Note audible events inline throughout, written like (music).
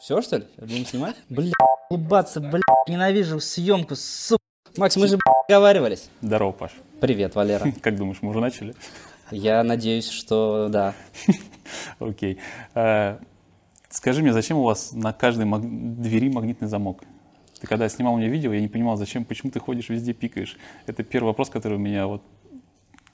Все, что ли? Будем снимать? Бля, улыбаться, бля, ненавижу съемку, сука. Макс, мы же бля, договаривались. Здорово, Паш. Привет, Валера. (laughs) Как думаешь, мы уже начали? Я надеюсь, что да. (laughs) Окей. Э, Скажи мне, зачем у вас на каждой двери магнитный замок? Ты когда снимал мне видео, я не понимал, зачем, почему ты ходишь везде, пикаешь. Это первый вопрос, который у меня вот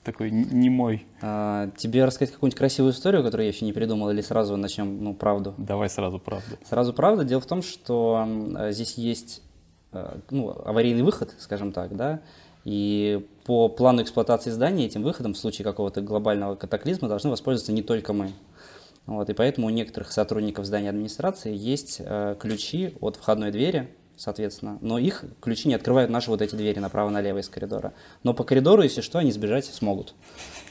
такой не мой. А, тебе рассказать какую-нибудь красивую историю, которую я еще не придумал, или сразу начнем, ну, правду? Давай сразу правду. Сразу правда. Дело в том, что м, здесь есть э, ну, аварийный выход, скажем так, да, и по плану эксплуатации здания этим выходом в случае какого-то глобального катаклизма должны воспользоваться не только мы. Вот, и поэтому у некоторых сотрудников здания администрации есть э, ключи от входной двери, соответственно, но их ключи не открывают наши вот эти двери направо-налево из коридора. Но по коридору, если что, они сбежать смогут.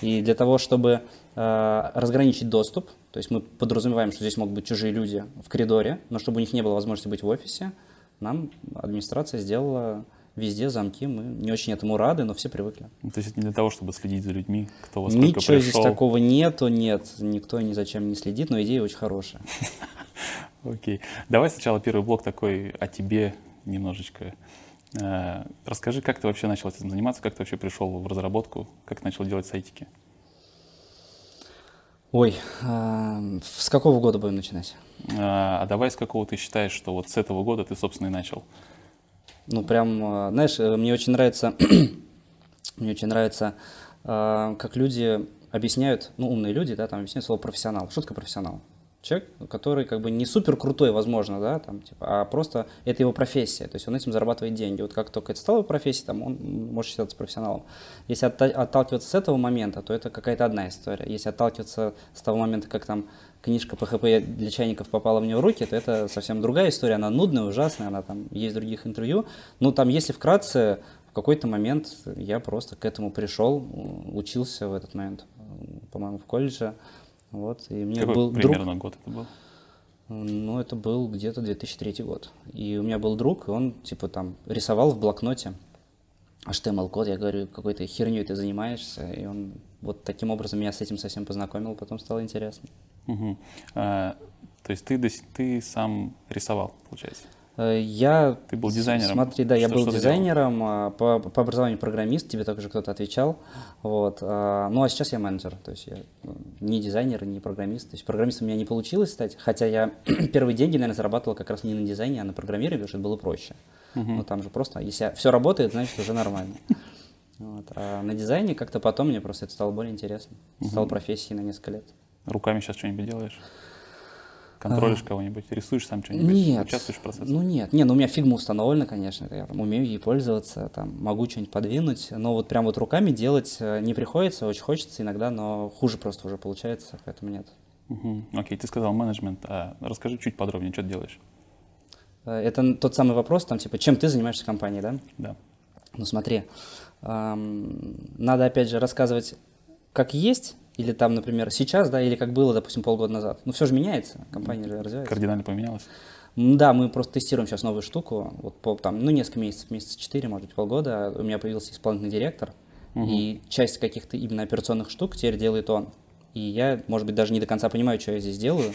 И для того, чтобы э, разграничить доступ, то есть мы подразумеваем, что здесь могут быть чужие люди в коридоре, но чтобы у них не было возможности быть в офисе, нам администрация сделала везде замки. Мы не очень этому рады, но все привыкли. Ну, То есть это не для того, чтобы следить за людьми, кто во сколько Ничего здесь пришел. такого нету, нет, никто ни за чем не следит, но идея очень хорошая. (laughs) Окей. Давай сначала первый блок такой о тебе немножечко. Э, Расскажи, как ты вообще начал этим заниматься, как ты вообще пришел в разработку, как начал делать сайтики? Ой, а, с какого года будем начинать? А а давай с какого ты считаешь, что вот с этого года ты, собственно, и начал? Ну, прям, а, знаешь, э, мне очень нравится, (clears throat) мне очень нравится, как люди объясняют, ну, умные люди, да, там объясняют слово профессионал. Что такое профессионал? Человек, который как бы не супер крутой, возможно, да, там, типа, а просто это его профессия, то есть он этим зарабатывает деньги. Вот как только это стало его профессией, там, он может считаться профессионалом. Если отта- отталкиваться с этого момента, то это какая-то одна история. Если отталкиваться с того момента, как там книжка PHP для чайников попала мне в руки, то это совсем другая история. Она нудная, ужасная, она там есть в других интервью. Но там, если вкратце, в какой-то момент я просто к этому пришел, учился в этот момент, по-моему, в колледже. Вот, и мне Какой был друг, примерно год это был? ну, это был где-то 2003 год. И у меня был друг, и он, типа, там, рисовал в блокноте HTML-код. Я говорю, какой-то херней ты занимаешься. И он вот таким образом меня с этим совсем познакомил, потом стало интересно. Мгм. А, то есть ты, ты сам рисовал, получается? Э, Я... Ты был дизайнером? Смотри, да, я Что- был что ты дизайнером, а, по, по образованию программист, тебе также кто-то отвечал. Вот. а, Ну, а сейчас я менеджер, то есть я ну, не дизайнер, не программист. То есть программистом у меня не получилось стать, хотя я (clears throat) первые деньги, наверное, зарабатывал как раз не на дизайне, а на программировании, потому что это было проще. Ну, там же просто, если все работает, значит, уже нормально. (laughs) Вот. А на дизайне как-то потом мне просто это стало более интересно. Стало профессией на несколько лет. Руками сейчас что-нибудь делаешь? Control ишь кого-нибудь? Рисуешь сам что-нибудь? А. Нет. Участвуешь в процессе? Ну нет, не, ну у меня Figma установлена, конечно, я там умею ей пользоваться, там могу что-нибудь подвинуть, но вот прям вот руками делать э, не приходится, очень хочется иногда, но хуже просто уже получается, поэтому нет. Мгм. Окей, ты сказал менеджмент. А расскажи чуть подробнее, что ты делаешь? Э, Это тот самый вопрос, там типа, чем ты занимаешься в компании, да? Да. Ну смотри, ам, надо опять же рассказывать, как есть, или там, например, сейчас, да, или как было, допустим, полгода назад. Ну все же меняется, компания же развивается. Кардинально поменялось? М, Да, мы просто тестируем сейчас новую штуку. Вот по, там, ну, несколько месяцев, месяца четыре, может быть, полгода. У меня появился исполнительный директор, и часть каких-то именно операционных штук теперь делает он. И я, может быть, даже не до конца понимаю, что я здесь делаю.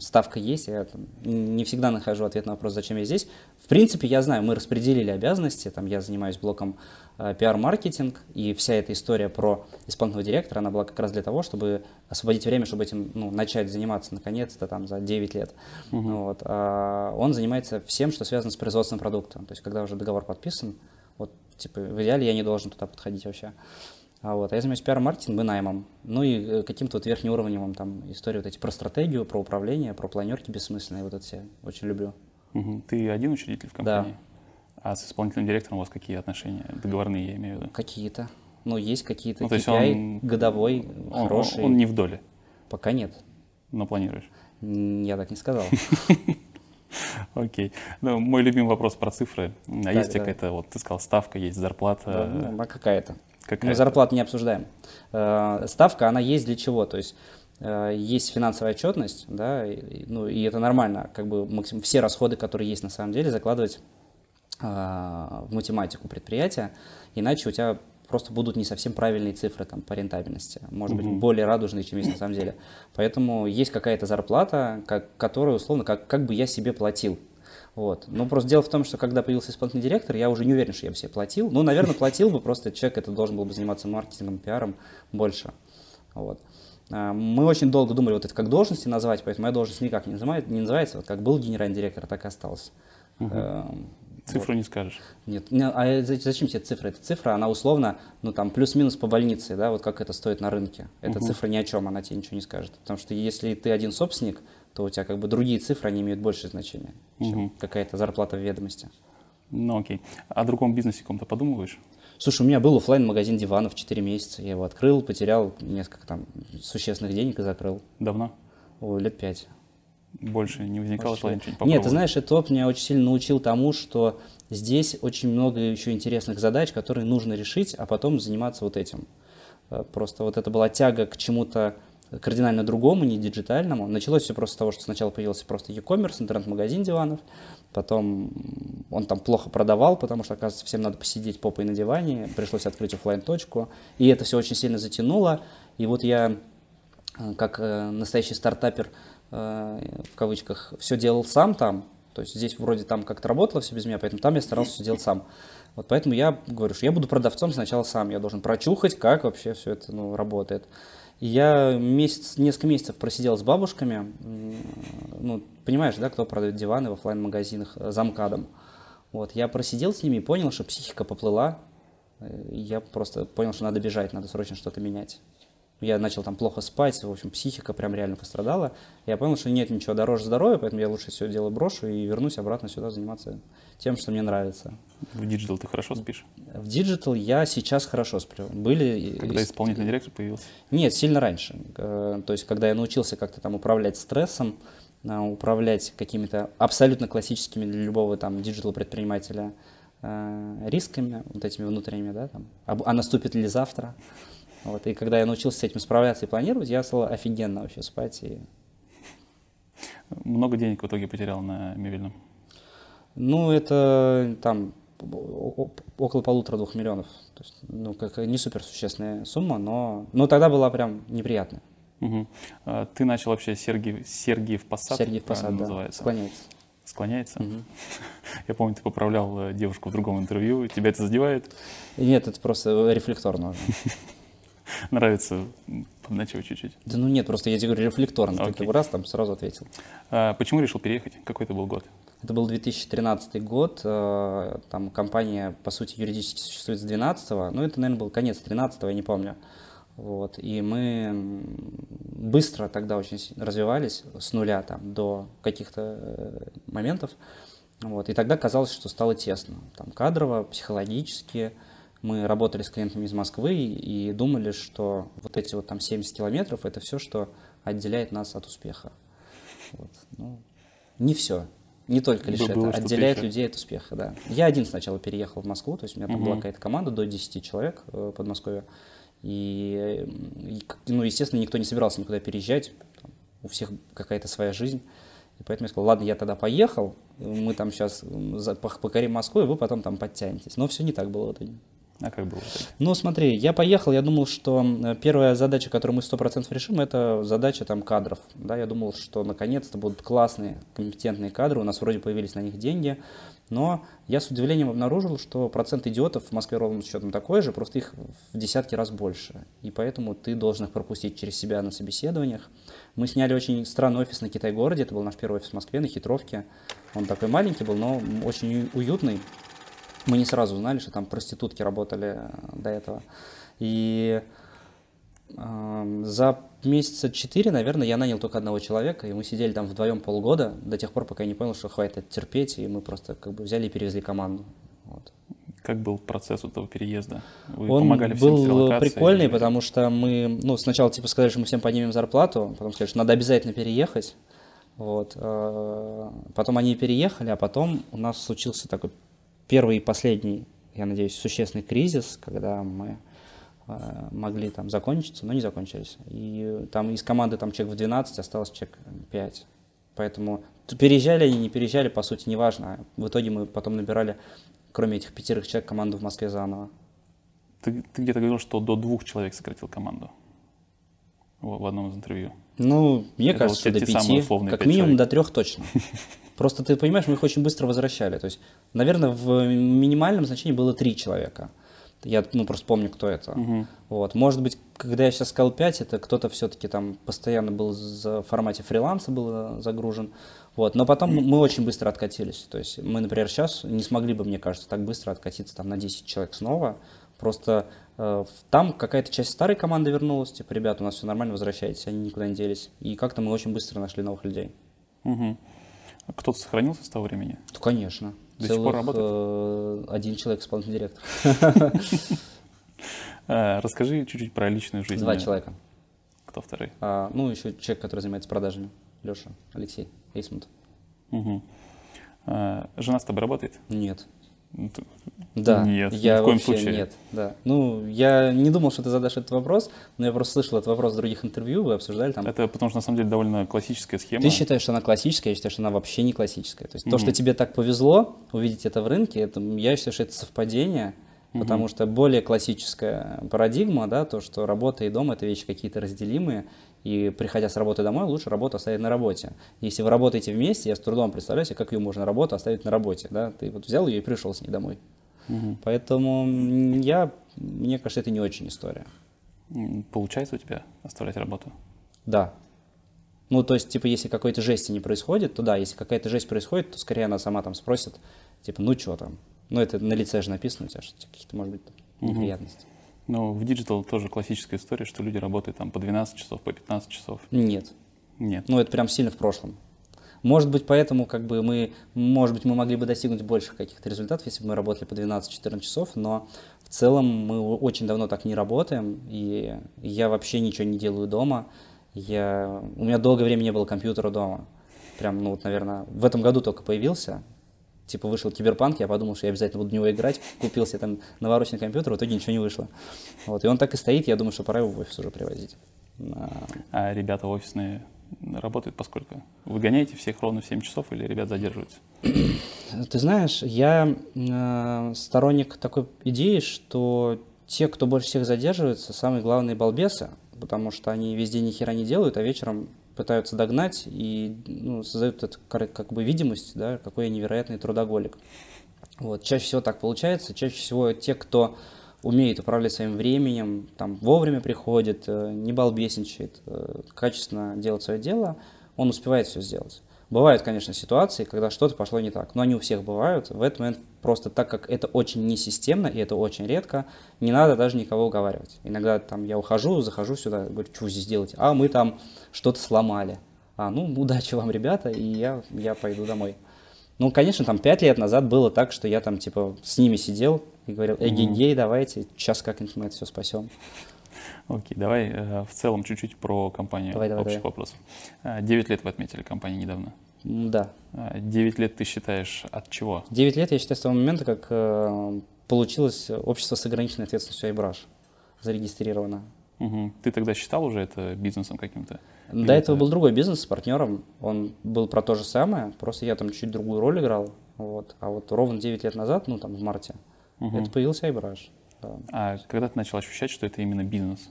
Ставка есть, я там не всегда нахожу ответ на вопрос, зачем я здесь. В принципе, я знаю, мы распределили обязанности, там я занимаюсь блоком э, пиар-маркетинг, и вся эта история про исполнительного директора, она была как раз для того, чтобы освободить время, чтобы этим ну, начать заниматься наконец-то там за 9 лет. Вот. А он занимается всем, что связано с производством продукта. То есть, когда уже договор подписан, вот, типа, в идеале я не должен туда подходить вообще. А, вот, а я занимаюсь пиар-маркетингом и наймом. Ну и э, каким-то вот верхнеуровневым там истории вот эти про стратегию, про управление, про планерки бессмысленные, вот это все очень люблю. Мгм. Ты один учредитель в компании? А с исполнительным директором у вас какие отношения? Договорные, я имею в виду. Какие-то. Ну, есть какие-то Ну, то есть KPI он- годовой, Он, хороший. он не в доле, Пока нет. но планируешь. Я так не сказал. (laughs) Окей. Ну, мой любимый вопрос про цифры. А есть да. какая-то, вот ты сказал, ставка, есть зарплата. Ну, а какая-то. Какая? Мы зарплату не обсуждаем. Э, Ставка, она есть для чего? То есть э, есть финансовая отчетность, да, и, ну, и это нормально, как бы максим, все расходы, которые есть на самом деле, закладывать э, в математику предприятия, иначе у тебя просто будут не совсем правильные цифры там, по рентабельности, может быть, более радужные, чем есть на самом деле. Поэтому есть какая-то зарплата, как, которую, условно, как, как бы я себе платил. Вот. Но просто дело в том, что когда появился исполнительный директор, я уже не уверен, что я бы себе платил. Ну, наверное, платил бы, просто человек это должен был бы заниматься маркетингом, пиаром больше. Вот. А, мы очень долго думали, вот это как должности назвать, поэтому моя должность никак не, называет, не называется. Вот как был генеральный директор, так и остался. Угу. Цифру вот. не скажешь. Нет, а зачем тебе цифра? Эта цифра, она условно, ну там плюс-минус по больнице, да, вот как это стоит на рынке. Эта угу. цифра ни о чем, она тебе ничего не скажет. Потому что если ты один собственник, то у тебя как бы другие цифры, они имеют большее значение, чем угу. какая-то зарплата в ведомости. Ну окей. О другом бизнесе каком-то подумываешь? Слушай, у меня был офлайн магазин диванов 4 месяца. Я его открыл, потерял несколько там существенных денег и закрыл. Давно? О, лет пять. Больше не возникало желания что-нибудь Нет, ты знаешь, этот опыт меня очень сильно научил тому, что здесь очень много еще интересных задач, которые нужно решить, а потом заниматься вот этим. Э, просто вот это была тяга к чему-то кардинально другому, не диджитальному. Началось все просто с того, что сначала появился просто e-commerce, интернет-магазин диванов, потом он там плохо продавал, потому что, оказывается, всем надо посидеть попой на диване, пришлось открыть офлайн точку и это все очень сильно затянуло, и вот я, э, как э, настоящий стартапер, э, в кавычках, все делал сам там, то есть здесь вроде там как-то работало все без меня, поэтому там я старался все делать сам. Вот поэтому я говорю, что я буду продавцом сначала сам, я должен прочухать, как вообще все это ну, работает. Я месяц, несколько месяцев просидел с бабушками, ну, понимаешь, да, кто продает диваны в офлайн магазинах э, замкадом. Вот, я просидел с ними и понял, что психика поплыла. Э, я просто понял, что надо бежать, надо срочно что-то менять. Я начал там плохо спать, в общем, психика прям реально пострадала. Я понял, что нет ничего дороже здоровья, поэтому я лучше все дело брошу и вернусь обратно сюда заниматься тем, что мне нравится. В digital ты хорошо спишь? В digital я сейчас хорошо сплю. Были... Когда исполнительный директор появился? Нет, сильно раньше. Э, то есть, когда я научился как-то там управлять стрессом, э, управлять какими-то абсолютно классическими для любого там digital предпринимателя э, рисками, вот этими внутренними, да, там, а наступит ли завтра, вот, и когда я научился с этим справляться и планировать, я стал офигенно вообще спать. И... Много денег в итоге потерял на Мебельном? Ну, это там около полутора-двух миллионов. То есть, ну, как не супер существенная сумма, но, но тогда была прям неприятная. Угу. А, ты начал вообще Сергий, Сергиев Посад, Сергиев Посад, да, называется? склоняется. Склоняется? Угу. (laughs) Я помню, ты поправлял э, девушку в другом интервью. Тебя это задевает? Нет, это просто рефлекторно. (laughs) (laughs) нравится подначивать чуть-чуть. Да ну нет, просто я тебе говорю рефлекторно. Okay. Ты раз там сразу ответил. А, почему решил переехать? Какой это был год? Это был 2013 год. Э, там компания, по сути, юридически существует с 2012 Ну, это, наверное, был конец 13 я не помню. Вот. И мы быстро тогда очень развивались с нуля там, до каких-то э, моментов. Вот. И тогда казалось, что стало тесно. Там кадрово, психологически, мы работали с клиентами из Москвы и думали, что вот эти вот там 70 километров – это все, что отделяет нас от успеха. Вот. Ну, не все. Не только лишь Было это. Отделяет еще. людей от успеха, да. Я один сначала переехал в Москву, то есть у меня там угу. была какая-то команда до 10 человек в э, Подмосковье. И, и, ну, естественно, никто не собирался никуда переезжать. Там, у всех какая-то своя жизнь. И поэтому я сказал, ладно, я тогда поехал, мы там сейчас покорим Москву, и вы потом там подтянетесь. Но все не так было в итоге. А как было? Ну, смотри, я поехал, я думал, что первая задача, которую мы 100% решим, это задача там кадров. Да, я думал, что наконец-то будут классные, компетентные кадры, у нас вроде появились на них деньги, но я с удивлением обнаружил, что процент идиотов в Москве ровным счетом такой же, просто их в десятки раз больше. И поэтому ты должен их пропустить через себя на собеседованиях. Мы сняли очень странный офис на Китай-городе, это был наш первый офис в Москве, на Хитровке. Он такой маленький был, но очень уютный. Мы не сразу узнали, что там проститутки работали э, до этого. И э, за месяца четыре, наверное, я нанял только одного человека, и мы сидели там вдвоем полгода, до тех пор, пока я не понял, что хватит терпеть, и мы просто как бы взяли и перевезли команду. Вот. Как был процесс этого переезда? Вы Он помогали всем был прикольный, или... потому что мы, ну, сначала типа сказали, что мы всем поднимем зарплату, потом сказали, что надо обязательно переехать. Вот. Э, потом они переехали, а потом у нас случился такой первый и последний, я надеюсь, существенный кризис, когда мы э, могли там закончиться, но не закончились. И там из команды там человек в 12, осталось человек 5. Поэтому переезжали они, не переезжали, по сути, неважно. В итоге мы потом набирали, кроме этих пятерых человек, команду в Москве заново. ты, ты где-то говорил, что до двух человек сократил команду в, в одном из интервью. Ну, мне Это кажется, вот что до пяти, как пять минимум человек. до трех точно. (laughs) Просто ты понимаешь, мы их очень быстро возвращали. То есть, наверное, в минимальном значении было три человека. Я ну, просто помню, кто это. Мгм. Вот. Может быть, когда я сейчас сказал 5, это кто-то все-таки там постоянно был в формате фриланса был э, загружен. Вот. Но потом мы- очень быстро откатились. То есть мы, например, сейчас не смогли бы, мне кажется, так быстро откатиться там, на 10 человек снова. Просто э, там какая-то часть старой команды вернулась, типа, ребята, у нас все нормально, возвращайтесь, они никуда не делись. И как-то мы очень быстро нашли новых людей. Мгм. Кто-то сохранился с того времени? Ну, конечно. До сих пор работает? э, один человек, исполнительный директор. (laughs) Э, Расскажи чуть-чуть про личную жизнь. Два человека. Кто второй? А, ну, еще человек, который занимается продажами. Леша, Алексей. Мгм. Э, Жена с тобой работает? Нет. Да, Нет, ни я в коем случае. нет, да. Ну, я не думал, что ты задашь этот вопрос, но я просто слышал этот вопрос в других интервью, вы обсуждали там. Это потому что на самом деле довольно классическая схема. Ты считаешь, что она классическая, я считаю, что она вообще не классическая. То есть то, Мгм. что тебе так повезло увидеть это в рынке, это, я считаю, что это совпадение, потому что более классическая парадигма, да, то, что работа и дом – это вещи какие-то разделимые, и приходя с работы домой, лучше работу оставить на работе. Если вы работаете вместе, я с трудом представляю себе, как ее можно работу оставить на работе, да, ты вот взял ее и пришел с ней домой. Мгм. Поэтому я, мне кажется, это не очень история. Получается у тебя оставлять работу? Да. Ну, то есть, типа, если какой-то жести не происходит, то да, если какая-то жесть происходит, то скорее она сама там спросит, типа, ну что там? Ну, это на лице же написано у тебя, что какие-то, может быть, неприятности. Ну, в digital тоже классическая история, что люди работают там по 12 часов, по 15 часов. Нет. Нет. Ну, это прям сильно в прошлом. Может быть, поэтому как бы мы, может быть, мы могли бы достигнуть больших каких-то результатов, если бы мы работали по 12-14 часов, но в целом мы очень давно так не работаем, и я вообще ничего не делаю дома. Я... У меня долгое время не было компьютера дома. Прям, ну вот, наверное, в этом году только появился. Типа вышел киберпанк, я подумал, что я обязательно буду в него играть, купил себе там навороченный компьютер, в итоге ничего не вышло. Вот, и он так и стоит, я думаю, что пора его в офис уже привозить. А, ребята офисные работают поскольку? Вы гоняете всех ровно в 7 часов или ребят задерживаются? (clears throat) Ты знаешь, я э, сторонник такой идеи, что те, кто больше всех задерживается, самые главные балбесы, потому что они везде ни хера не делают, а вечером пытаются догнать и ну, создают эту как бы видимость, да, какой я невероятный трудоголик. Вот. Чаще всего так получается. Чаще всего те, кто умеет управлять своим временем, там, вовремя приходит, э, не балбесничает, э, качественно делает свое дело, он успевает все сделать. Бывают, конечно, ситуации, когда что-то пошло не так, но они у всех бывают. В этот момент просто так как это очень несистемно и это очень редко, не надо даже никого уговаривать. Иногда там я ухожу, захожу сюда, говорю, что вы здесь делаете? А мы там что-то сломали. А, ну, удачи вам, ребята, и я, я пойду домой. Ну, конечно, там пять лет назад было так, что я там, типа, с ними сидел и говорил, эгегей, давайте, сейчас как-нибудь мы это все спасем. Окей, давай э, в целом чуть-чуть про компанию Давай, давай, общих давай. вопросов. Э, 9 лет вы отметили компанию недавно. Да. Э, 9 лет ты считаешь от чего? Девять лет, я считаю, с того момента, как э, получилось общество с ограниченной ответственностью iBrush зарегистрировано. Мгм. Ты тогда считал уже это бизнесом каким-то? Или До этого это- был другой бизнес с партнером, он был про то же самое, просто я там чуть другую роль играл, вот. а вот ровно 9 лет назад, ну там в марте, Мгм. это появился iBrush. Да. А когда ты начал ощущать, что это именно бизнес?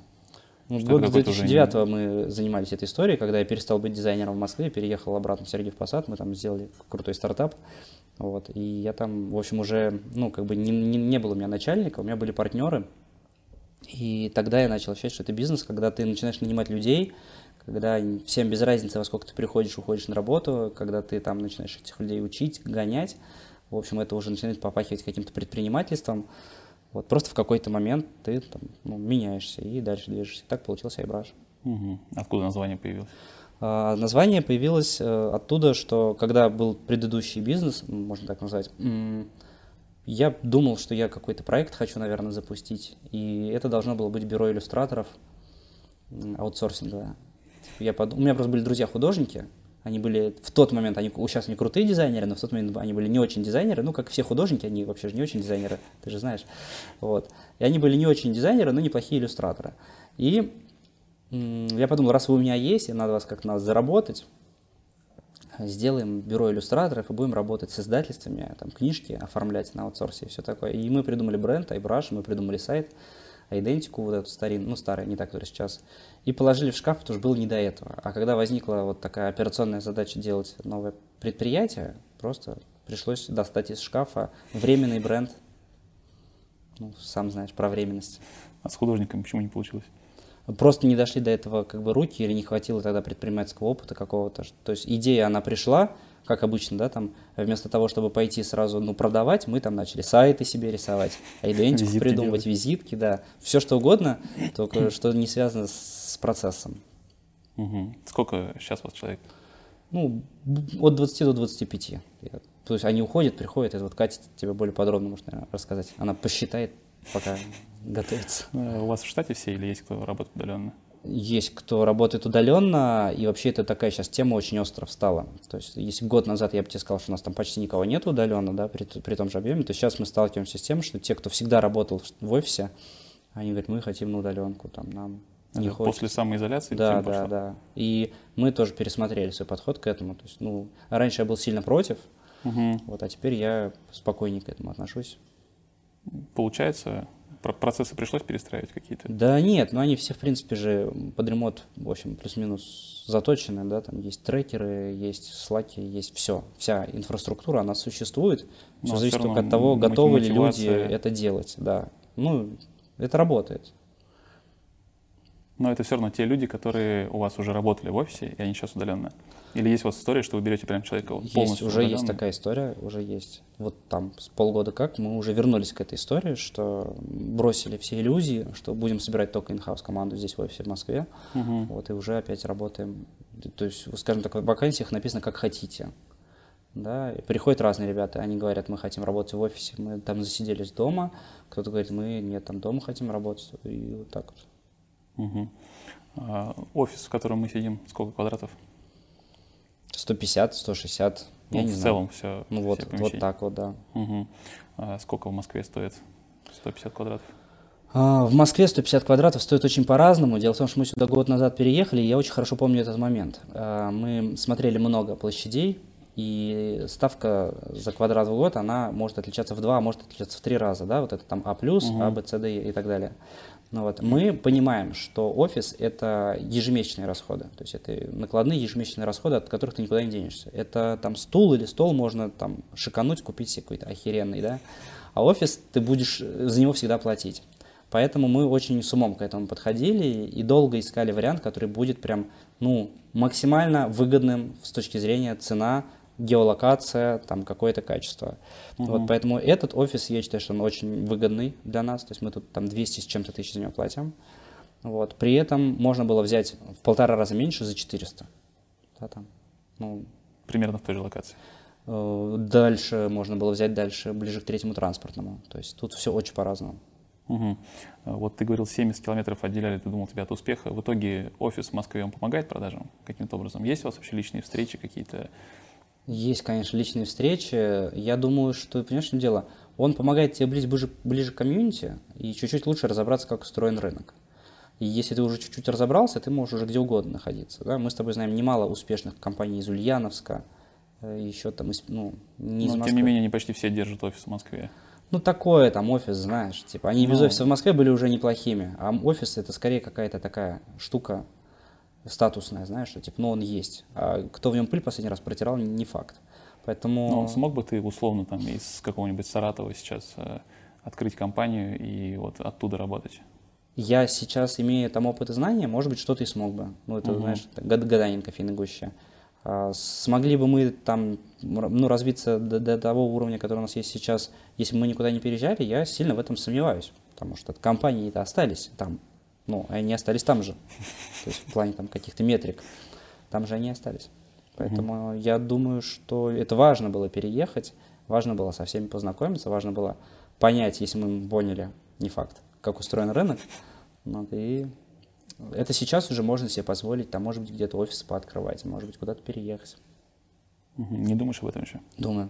Ну, Что год это с какой-то уже 2009 мы занимались этой историей, когда я перестал быть дизайнером в Москве, переехал обратно в Сергеев Посад, мы там сделали крутой стартап, вот, и я там, в общем, уже, ну, как бы не, не, не было у меня начальника, у меня были партнеры, и тогда я начал ощущать, что это бизнес, когда ты начинаешь нанимать людей, когда всем без разницы, во сколько ты приходишь, уходишь на работу, когда ты там начинаешь этих людей учить, гонять, в общем, это уже начинает попахивать каким-то предпринимательством, вот, просто в какой-то момент ты там, ну, меняешься и дальше движешься. Так получился iBrush. Мгм. Откуда название появилось? А, Название появилось э, оттуда, что когда был предыдущий бизнес, можно так назвать, я думал, что я какой-то проект хочу, наверное, запустить, и это должно было быть бюро иллюстраторов. Типа Я подум- У меня просто были друзья-художники, они были в тот момент, они сейчас они крутые дизайнеры, но в тот момент они были не очень дизайнеры, ну, как все художники, они вообще же не очень дизайнеры, ты же знаешь. Вот. И они были не очень дизайнеры, но неплохие иллюстраторы. И я подумал, раз вы у меня есть, и надо вас как-то надо заработать, сделаем бюро иллюстраторов и будем работать с издательствами, там, книжки оформлять на аутсорсе и все такое. И мы придумали бренд iBrush, мы придумали сайт, идентику вот эту старинную, ну старая, не так, которая сейчас, и положили в шкаф, потому что было не до этого. А когда возникла вот такая операционная задача делать новое предприятие, просто пришлось достать из шкафа временный бренд. Ну, сам знаешь, про временность. А с художником почему не получилось? Просто не дошли до этого как бы руки или не хватило тогда предпринимательского опыта какого-то. То есть идея, она пришла, как обычно, да, там, вместо того, чтобы пойти сразу, ну, продавать, мы там начали сайты себе рисовать, идентику визитки придумывать, делать. визитки, да, все что угодно, только (clears throat) что не связано с процессом. Угу. Сколько сейчас у вас человек? Ну, от 20 до 25. То есть они уходят, приходят, это вот Катя тебе более подробно может наверное, рассказать. Она посчитает, пока готовится. Э, у вас в штате все или есть кто работает удаленно? есть кто работает удаленно, и вообще это такая сейчас тема очень остро встала. То есть, если год назад я бы тебе сказал, что у нас там почти никого нет удаленно, да, при, при том же объеме, то сейчас мы сталкиваемся с тем, что те, кто всегда работал в офисе, они говорят, мы хотим на удаленку, там, нам не это После самоизоляции? Да, да, пошло? да. И мы тоже пересмотрели свой подход к этому. То есть, ну, раньше я был сильно против, угу. вот, а теперь я спокойнее к этому отношусь. Получается, процессы пришлось перестраивать какие-то? Да нет, но они все, в принципе, же под ремонт, в общем, плюс-минус заточены, да, там есть трекеры, есть слаки, есть все. Вся инфраструктура, она существует. Все но зависит только от того, готовы ли люди это делать, да. Ну, это работает. Но это все равно те люди, которые у вас уже работали в офисе, и они сейчас удаленно. Или есть у вас история, что вы берете прям человека вот полностью Есть, уже есть такая история, уже есть. Вот там с полгода как мы уже вернулись к этой истории, что бросили все иллюзии, что будем собирать только инхаус команду здесь в офисе в Москве, угу. вот и уже опять работаем. То есть, скажем так, в вакансиях написано как хотите. Да, и приходят разные ребята, они говорят, мы хотим работать в офисе, мы там засиделись дома, кто-то говорит, мы нет, там дома хотим работать, и вот так вот. Угу. А, офис, в котором мы сидим, сколько квадратов? 150, 160. Ну, я в не целом знаю. все. Ну вот, все вот так вот, да. Угу. А сколько в Москве стоит 150 квадратов? А, в Москве 150 квадратов стоит очень по-разному. Дело в том, что мы сюда год назад переехали, и я очень хорошо помню этот момент. А, мы смотрели много площадей, и ставка за квадрат в год, она может отличаться в два, а может отличаться в три раза, да, вот это там А+, угу. А, Б, С, Д и так далее. Ну вот. Мы понимаем, что офис – это ежемесячные расходы, то есть это накладные ежемесячные расходы, от которых ты никуда не денешься. Это там стул или стол можно там шикануть, купить себе какой-то охеренный, да, а офис ты будешь за него всегда платить. Поэтому мы очень с умом к этому подходили и долго искали вариант, который будет прям, ну, максимально выгодным с точки зрения цена геолокация, там какое-то качество. Угу. Вот, поэтому этот офис, я считаю, что он очень выгодный для нас, то есть мы тут там 200 с чем-то тысяч за него платим. Вот, при этом можно было взять в полтора раза меньше за 400. Да, там, ну, Примерно в той же локации. Э, дальше можно было взять дальше, ближе к третьему транспортному. То есть тут все очень по-разному. Угу. Вот ты говорил, 70 километров отделяли, ты думал тебя от успеха. В итоге офис в Москве он помогает продажам каким-то образом? Есть у вас вообще личные встречи какие-то? Есть, конечно, личные встречи. Я думаю, что, понимаешь, что дело, он помогает тебе ближе, ближе, ближе к комьюнити и чуть-чуть лучше разобраться, как устроен рынок. И если ты уже чуть-чуть разобрался, ты можешь уже где угодно находиться. Да? Мы с тобой знаем немало успешных компаний из Ульяновска, э, еще там, из, ну, не Но, из Москвы. тем не менее, они почти все держат офис в Москве. Ну, такое там офис, знаешь, типа, они ну, без офиса в Москве были уже неплохими, а офис это скорее какая-то такая штука, статусное, знаешь, что типа, ну он есть. А кто в нем пыль последний раз протирал, не факт. Поэтому... Ну, смог бы ты условно там из какого-нибудь Саратова сейчас э, открыть компанию и вот оттуда работать? Я сейчас, имея там опыт и знания, может быть, что-то и смог бы. Ну, это, угу. знаешь, год, гадание кофейной гуще. А, смогли бы мы там ну, развиться до, до того уровня, который у нас есть сейчас, если бы мы никуда не переезжали, я сильно в этом сомневаюсь. Потому что компании-то остались там, ну, они остались там же. То есть в плане там каких-то метрик. Там же они остались. Поэтому угу. я думаю, что это важно было переехать, важно было со всеми познакомиться, важно было понять, если мы поняли, не факт, как устроен рынок. Вот, и это сейчас уже можно себе позволить, там, может быть, где-то офис пооткрывать, может быть, куда-то переехать. Угу. Не думаешь об этом еще? Думаю.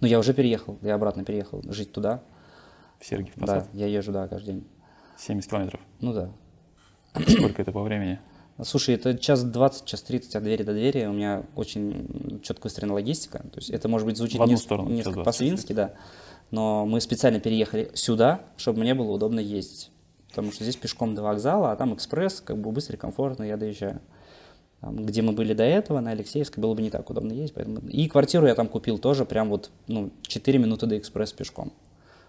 Ну, я уже переехал, я обратно переехал жить туда. В Сергиев Посад? Да, я езжу, да, каждый день. 70 километров? Ну да. Сколько это по времени? Слушай, это час 20, час 30 от двери до двери. У меня очень четко выстроена логистика. То есть это, может быть, звучит не, сторону, несколько по-свински, да. Но мы специально переехали сюда, чтобы мне было удобно ездить. потому что здесь пешком до вокзала, а там экспресс, как бы быстро и комфортно я доезжаю. Там, где мы были до этого, на Алексеевской, было бы не так удобно ездить. Поэтому... И квартиру я там купил тоже прям вот ну, 4 минуты до экспресс пешком.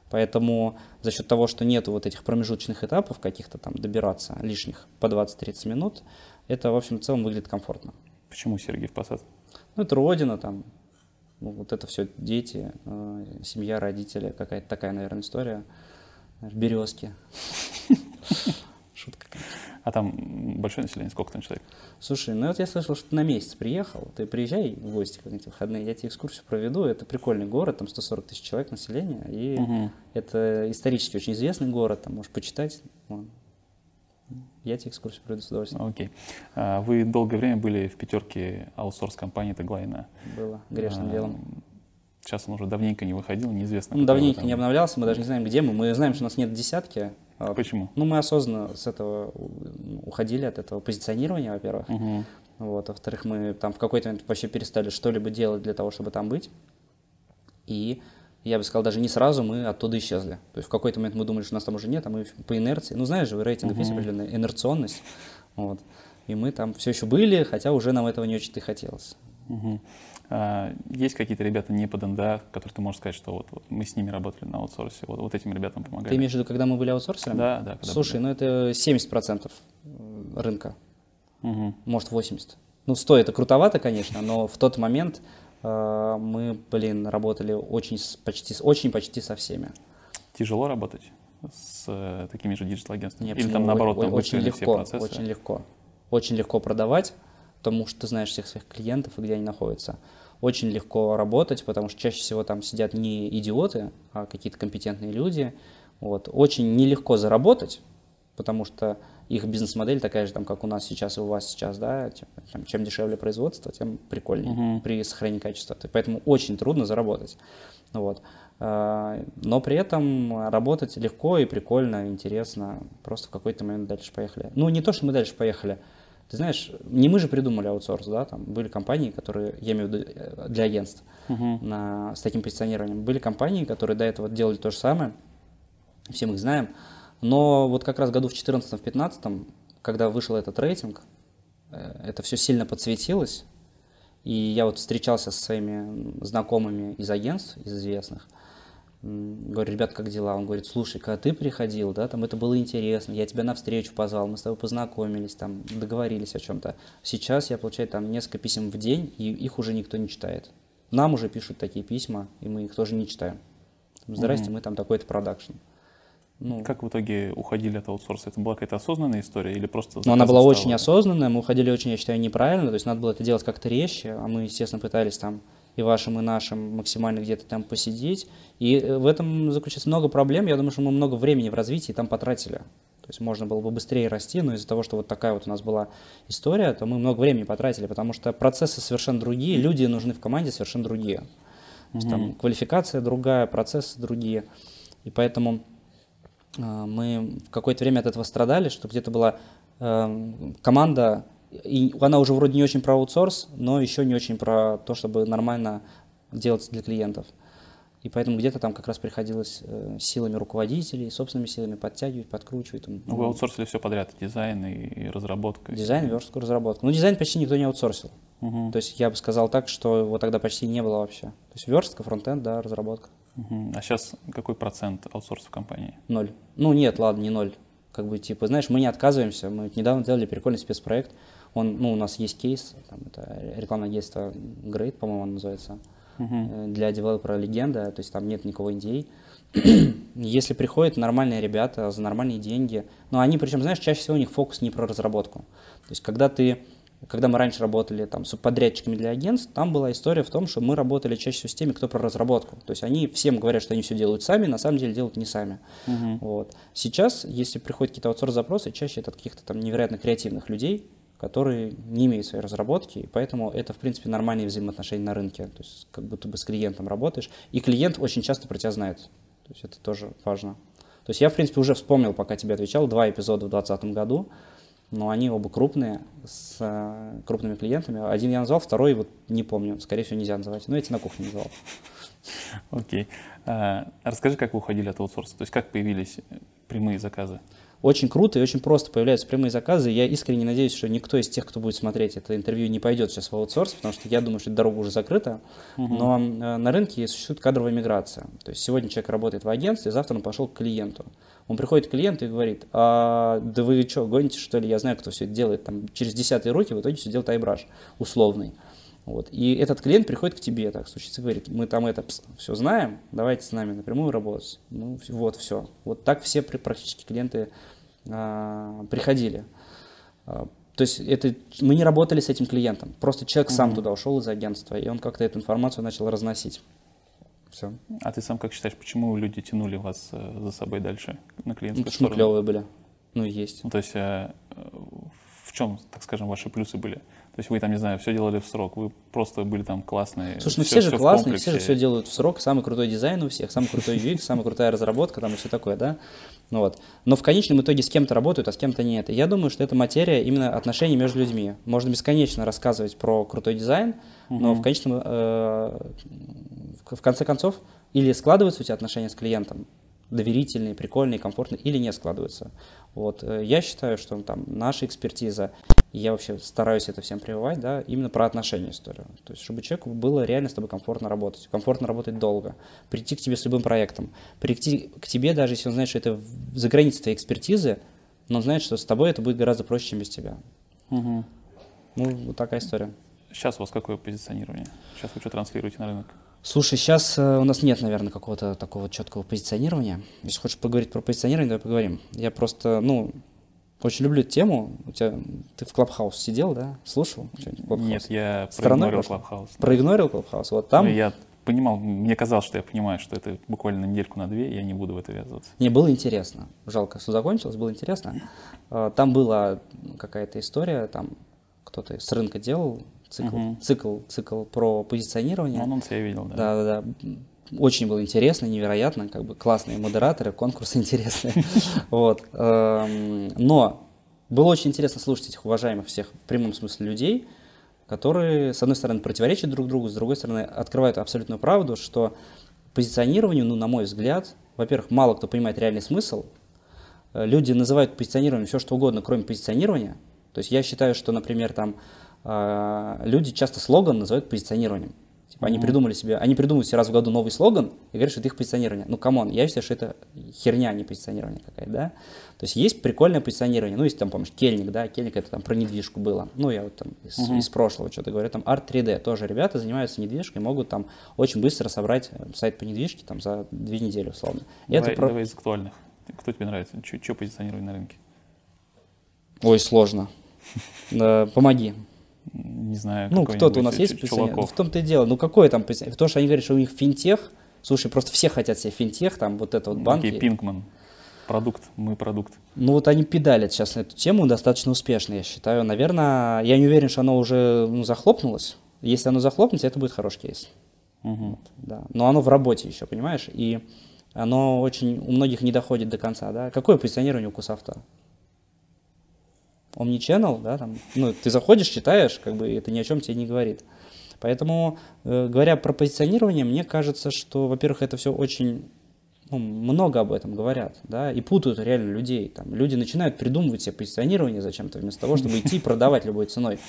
Поэтому за счет того, что нет вот этих промежуточных этапов каких-то там добираться лишних по 20-30 минут, это, в общем, в целом выглядит комфортно. Почему Сергей в Посад? Ну, это родина, там, ну, вот это все дети, э, семья, родители, какая-то такая, наверное, история. Березки. (laughs) Шутка. А там большое население, сколько там человек? Слушай, ну вот я слышал, что ты на месяц приехал, ты приезжай в гости в эти выходные, я тебе экскурсию проведу, это прикольный город, там 140 тысяч человек населения, и угу. это исторически очень известный город, там можешь почитать. Я тебе экскурсию проведу с удовольствием. Окей. А, вы долгое время были в пятерке аутсорс компании Теглайна. Было, грешным а, делом. Сейчас он уже давненько не выходил, неизвестно. Ну, давненько там... не обновлялся, мы даже не знаем, где мы. Мы знаем, что у нас нет десятки. А Почему? Ну, мы осознанно с этого уходили, от этого позиционирования, во-первых. Угу. Вот, во-вторых, мы там в какой-то момент вообще перестали что-либо делать для того, чтобы там быть. И я бы сказал, даже не сразу мы оттуда исчезли. То есть в какой-то момент мы думали, что нас там уже нет, а мы по инерции, ну знаешь же, в рейтингах uh-huh. есть определенная инерционность, вот. И мы там все еще были, хотя уже нам этого не очень-то и хотелось. Uh-huh. А, есть какие-то ребята не под НДА, которые ты можешь сказать, что вот, вот мы с ними работали на аутсорсе, вот, вот этим ребятам помогали? Ты имеешь в виду, когда мы были аутсорсерами? Да, да. Слушай, были. ну это 70% рынка, угу. может 80%. Ну 100 это крутовато, конечно, но в тот момент э, мы, блин, работали очень почти, очень почти со всеми. Тяжело работать с э, такими же диджитал-агентствами? Или там наоборот, там очень легко, все процессы? Очень легко. Очень легко продавать, потому что ты знаешь всех своих клиентов и где они находятся. Очень легко работать, потому что чаще всего там сидят не идиоты, а какие-то компетентные люди. Вот. Очень нелегко заработать, потому что их бизнес-модель такая же, там, как у нас сейчас и у вас сейчас, да, чем, чем дешевле производство, тем прикольнее uh-huh. при сохранении качества. Поэтому очень трудно заработать. Вот. А, но при этом работать легко и прикольно, интересно. Просто в какой-то момент дальше поехали. Ну, не то, что мы дальше поехали, ты знаешь, не мы же придумали аутсорс, да, там были компании, которые, я имею в виду э, для агентств, uh-huh. на, с таким позиционированием. Были компании, которые до этого делали то же самое, все мы их знаем, но вот как раз году в 2014-2015, когда вышел этот рейтинг, э, это все сильно подсветилось, и я вот встречался со своими знакомыми из агентств, из известных, Говорю, ребят, как дела? Он говорит, слушай, когда ты приходил, да, там это было интересно, я тебя на встречу позвал, мы с тобой познакомились, там, договорились о чем-то. Сейчас я получаю там несколько писем в день, и их уже никто не читает. Нам уже пишут такие письма, и мы их тоже не читаем. Здрасте, mm-hmm. мы там такой-то продакшн. Ну, как в итоге уходили от аутсорса? Это была какая-то осознанная история или просто... Ну, она была стала? очень осознанная, мы уходили очень, я считаю, неправильно, то есть надо было это делать как-то резче, а мы, естественно, пытались там и вашим, и нашим максимально где-то там посидеть. И э, в этом заключается много проблем. Я думаю, что мы много времени в развитии там потратили. То есть можно было бы быстрее расти, но из-за того, что вот такая вот у нас была история, то мы много времени потратили, потому что процессы совершенно другие, люди нужны в команде совершенно другие. То есть, там квалификация другая, процессы другие. И поэтому э, мы в какое-то время от этого страдали, что где-то была э, команда и она уже вроде не очень про аутсорс, но еще не очень про то, чтобы нормально делать для клиентов. И поэтому где-то там как раз приходилось э, силами руководителей, собственными силами подтягивать, подкручивать. Ну, вы аутсорсили все подряд, дизайн и разработка. Дизайн, верстку, разработку. Ну, дизайн почти никто не аутсорсил. Угу. То есть я бы сказал так, что его тогда почти не было вообще. То есть верстка, фронтенд, да, разработка. Угу. А сейчас какой процент аутсорса в компании? Ноль. Ну нет, ладно, не ноль. Как бы, типа, знаешь, мы не отказываемся. Мы недавно делали прикольный спецпроект. Он, ну, у нас есть кейс, там, это рекламное агентство Great, по-моему, он называется, uh-huh. для девелопера легенда, то есть там нет никакого NDA. (clears throat) Если приходят нормальные ребята за нормальные деньги, но они, причем, знаешь, чаще всего у них фокус не про разработку. То есть когда ты когда мы раньше работали там с подрядчиками для агентств, там была история в том, что мы работали чаще всего с теми, кто про разработку. То есть они всем говорят, что они все делают сами, на самом деле делают не сами. Uh-huh. Вот. Сейчас, если приходят какие-то аутсорс-запросы, чаще это от каких-то там невероятно креативных людей, которые не имеют своей разработки, и поэтому это, в принципе, нормальные взаимоотношения на рынке, то есть как будто бы с клиентом работаешь, и клиент очень часто про тебя знает, то есть это тоже важно. То есть я, в принципе, уже вспомнил, пока тебе отвечал, два эпизода в 2020 году, но они оба крупные, с э, крупными клиентами. Один я назвал, второй вот не помню, скорее всего, нельзя называть, но эти на кухне назвал. Окей. А, расскажи, как вы уходили от аутсорса, то есть как появились прямые заказы? Очень круто и очень просто появляются прямые заказы. Я искренне надеюсь, что никто из тех, кто будет смотреть это интервью, не пойдет сейчас в аутсорс, потому что я думаю, что эта дорога уже закрыта. Угу. Но э, на рынке существует кадровая миграция. То есть сегодня человек работает в агентстве, завтра он пошел к клиенту. Он приходит к клиенту и говорит, а, да вы что, гоните что ли, я знаю, кто все это делает. Там, через десятые руки в итоге все делает айбраш условный. Вот. И этот клиент приходит к тебе, так случится, говорит, мы там это все знаем, давайте с нами напрямую работать. Ну, вот, все. Вот так все практически клиенты а, приходили. А, то есть это, мы не работали с этим клиентом, просто человек сам туда ушел из агентства, и он как-то эту информацию начал разносить. Все. А ты сам как считаешь, почему люди тянули вас э, за собой дальше на клиентскую ну, почему клевые были? Ну, есть. Ну, то есть э, в чем, так скажем, ваши плюсы были? То есть вы там, не знаю, все делали в срок, вы просто были там классные. Слушай, ну все, все же классные, все же все делают в срок, самый крутой дизайн у всех, самый крутой UX, самая крутая разработка там и все такое, да? Ну вот. Но в конечном итоге с кем-то работают, а с кем-то нет. И я думаю, что это материя именно отношений между людьми. Можно бесконечно рассказывать про крутой дизайн, но в конечном, э, в конце концов, или складываются у тебя отношения с клиентом, доверительные, прикольные, комфортные, или не складываются. Вот. Э, я считаю, что там наша экспертиза, я вообще стараюсь это всем прививать, да, именно про отношения историю. То есть, чтобы человеку было реально с тобой комфортно работать, комфортно работать долго, прийти к тебе с любым проектом, прийти к тебе, даже если он знает, что это за границей твоей экспертизы, но он знает, что с тобой это будет гораздо проще, чем без тебя. Угу. Ну, вот такая история. Сейчас у вас какое позиционирование? Сейчас вы что транслируете на рынок? Слушай, сейчас э, у нас нет, наверное, какого-то такого четкого позиционирования. Если хочешь поговорить про позиционирование, давай поговорим. Я просто, ну, очень люблю эту тему. У тебя, ты в Clubhouse сидел, да? Слушал Нет, я проигнорил Clubhouse. Проигнорил Clubhouse? Вот там... Ну, я понимал, мне казалось, что я понимаю, что это буквально недельку на две, я не буду в это ввязываться. Мне было интересно. Жалко, что закончилось, было интересно. А, там была какая-то история, там кто-то с рынка делал цикл, угу. цикл, цикл про позиционирование. Ну, анонс я видел, да. Да, да, да. Очень было интересно, невероятно, как бы классные модераторы, конкурсы (laughs) интересные. Вот. Эм, но было очень интересно слушать этих уважаемых всех в прямом смысле людей, которые, с одной стороны, противоречат друг другу, с другой стороны, открывают абсолютную правду, что позиционированию, ну, на мой взгляд, во-первых, мало кто понимает реальный смысл. Э, люди называют позиционированием все, что угодно, кроме позиционирования. То есть я считаю, что, например, там а, люди часто слоган называют позиционированием. Типа они придумали себе, они придумывают себе раз в году новый слоган и говорят, что это их позиционирование. Ну, come on, я считаю, что это херня, а не позиционирование какая-то, да. То есть есть прикольное позиционирование. Ну, если там, помнишь, Kelnik, да, Kelnik это там про недвижку было. Ну, я вот там из, mm-hmm. из прошлого что-то говорю. Там Art 3D тоже ребята занимаются недвижкой, могут там очень быстро собрать э, сайт по недвижке там за две недели, условно. Давай, это про... давай из актуальных. Кто тебе нравится? Что позиционировать на рынке? Ой, сложно. Помоги не знаю, Ну, кто-то у нас есть позиционер? Ну, в том-то и дело. Ну, какой там позиционер? То, что они говорят, что у них финтех. Слушай, просто все хотят себе финтех, там вот это вот банки. Окей, Пинкман. Продукт, мы продукт. Ну, вот они педалят сейчас на эту тему достаточно успешно, я считаю. Наверное, я не уверен, что оно уже ну, захлопнулось. Если оно захлопнется, это будет хороший кейс. Угу. Вот, да. Но оно в работе еще, понимаешь? И оно очень у многих не доходит до конца, да? Какое позиционирование у Кусавто? Omnichannel, да, там, ну, ты заходишь, читаешь, как бы это ни о чем тебе не говорит. Поэтому, э, говоря про позиционирование, мне кажется, что, во-первых, это все очень ну, много об этом говорят, да, и путают реально людей. Там, люди начинают придумывать себе позиционирование зачем-то, вместо того, чтобы идти продавать любой ценой.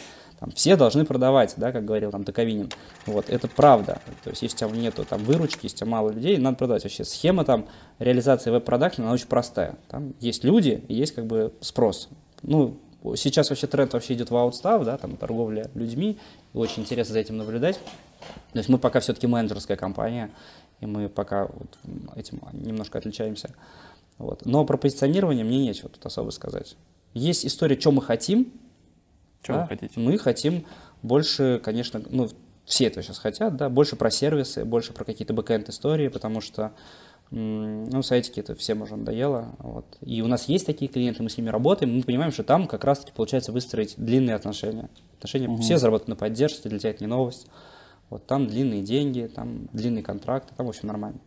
Там, все должны продавать, да, как говорил там Токовинин. Вот, это правда. То есть, если у тебя нету там выручки, если у тебя мало людей, надо продавать. Вообще схема там реализации веб-продакшена, она очень простая. Там есть люди есть как бы спрос. Ну, Сейчас вообще тренд вообще идет в аутстав, да, там торговля людьми, и очень интересно за этим наблюдать. То есть мы пока все-таки менеджерская компания, и мы пока вот этим немножко отличаемся. Вот. Но про позиционирование мне нечего тут особо сказать. Есть история, что мы хотим. Что да? вы хотите? Мы хотим больше, конечно, ну, все это сейчас хотят, да, больше про сервисы, больше про какие-то бэкэнд истории, потому что ну, сайтики это всем уже надоело. Вот. И у нас есть такие клиенты, мы с ними работаем, мы понимаем, что там как раз-таки получается выстроить длинные отношения. Отношения угу. все заработают на поддержке, для тебя это не новость. Вот там длинные деньги, там длинный контракт, там, в общем, нормально.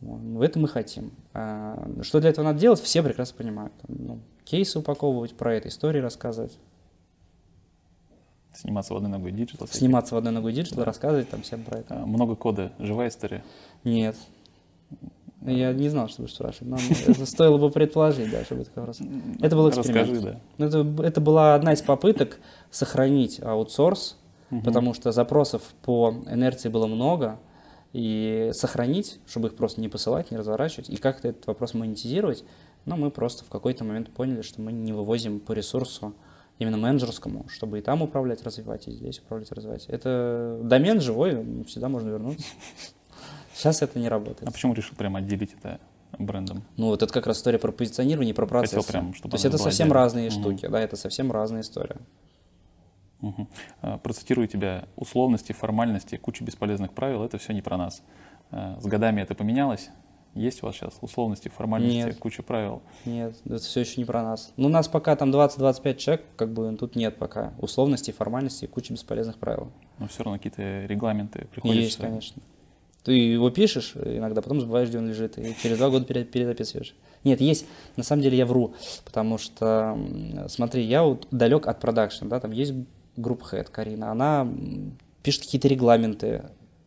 В этом мы хотим. А, что для этого надо делать, все прекрасно понимают. Ну, кейсы упаковывать, про это истории рассказывать. Сниматься в одной ногой digital. Сниматься в одной ногой digital, да. рассказывать там всем про это. А, много кода, живая история? Нет, Я не знал, что будешь спрашивать, но это стоило бы предположить, да, чтобы это вопрос. Это был эксперимент. Расскажи, да. Это, это была одна из попыток сохранить аутсорс, угу. потому что запросов по инерции было много, и сохранить, чтобы их просто не посылать, не разворачивать, и как-то этот вопрос монетизировать, но мы просто в какой-то момент поняли, что мы не вывозим по ресурсу именно менеджерскому, чтобы и там управлять, развивать, и здесь управлять, развивать. Это домен живой, всегда можно вернуться. Сейчас это не работает. А почему решил прямо отделить это брендом? Ну, вот это как раз история про позиционирование и про процесс. Хотел прям, чтобы То есть это совсем отдельно. разные угу. штуки, да, это совсем разная история. Угу. Процитирую тебя. Условности, формальности, куча бесполезных правил – это все не про нас. А, с годами это поменялось? Есть у вас сейчас условности, формальности, нет. куча правил? Нет, это все еще не про нас. Ну, у нас пока там 20-25 человек, как бы тут нет пока условностей, формальностей, куча бесполезных правил. Но все равно какие-то регламенты приходится... Есть, конечно. Ты его пишешь иногда, потом забываешь, где он лежит, и через два года перезаписываешь. Нет, есть, на самом деле я вру, потому что, смотри, я вот далек от продакшн, да, там есть группа Head Карина, она пишет какие-то регламенты,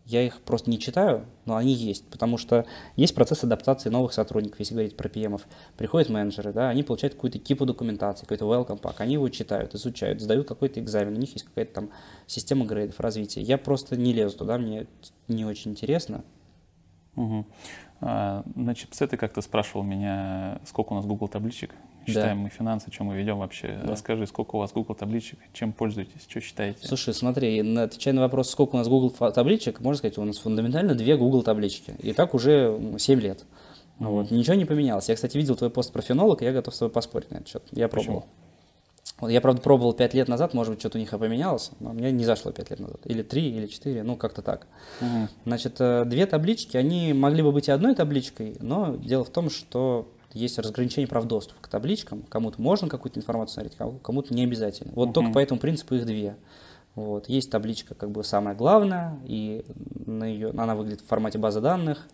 я их просто не читаю, но они есть, потому что есть процесс адаптации новых сотрудников, если говорить про PM. Приходят менеджеры, да, они получают какую-то кипу документации, какой-то welcome pack, они его читают, изучают, сдают какой-то экзамен, у них есть какая-то там система грейдов, развития. Я просто не лезу туда, мне не очень интересно. Угу. А, значит, ты как-то спрашивал меня, сколько у нас Google табличек Считаем да. мы финансы, что мы ведем вообще. Да. Расскажи, сколько у вас Google табличек, чем пользуетесь, что считаете? Слушай, смотри, отвечая на вопрос, сколько у нас Google табличек, можно сказать, у нас фундаментально две Google таблички. И так уже 7 лет. Mm-hmm. Вот. Ничего не поменялось. Я, кстати, видел твой пост про фенолог, и я готов с тобой поспорить на этот счет. Я пробовал. Вот я, правда, пробовал 5 лет назад, может быть, что-то у них и поменялось, но мне не зашло 5 лет назад. Или 3, или 4, ну, как-то так. Угу. Значит, э, две таблички, они могли бы быть и одной табличкой, но дело в том, что есть разграничение прав доступа к табличкам. Кому-то можно какую-то информацию смотреть, кому-то не обязательно. Вот uh-huh. только по этому принципу их две. Вот. Есть табличка как бы самая главная, и на ее, она выглядит в формате базы данных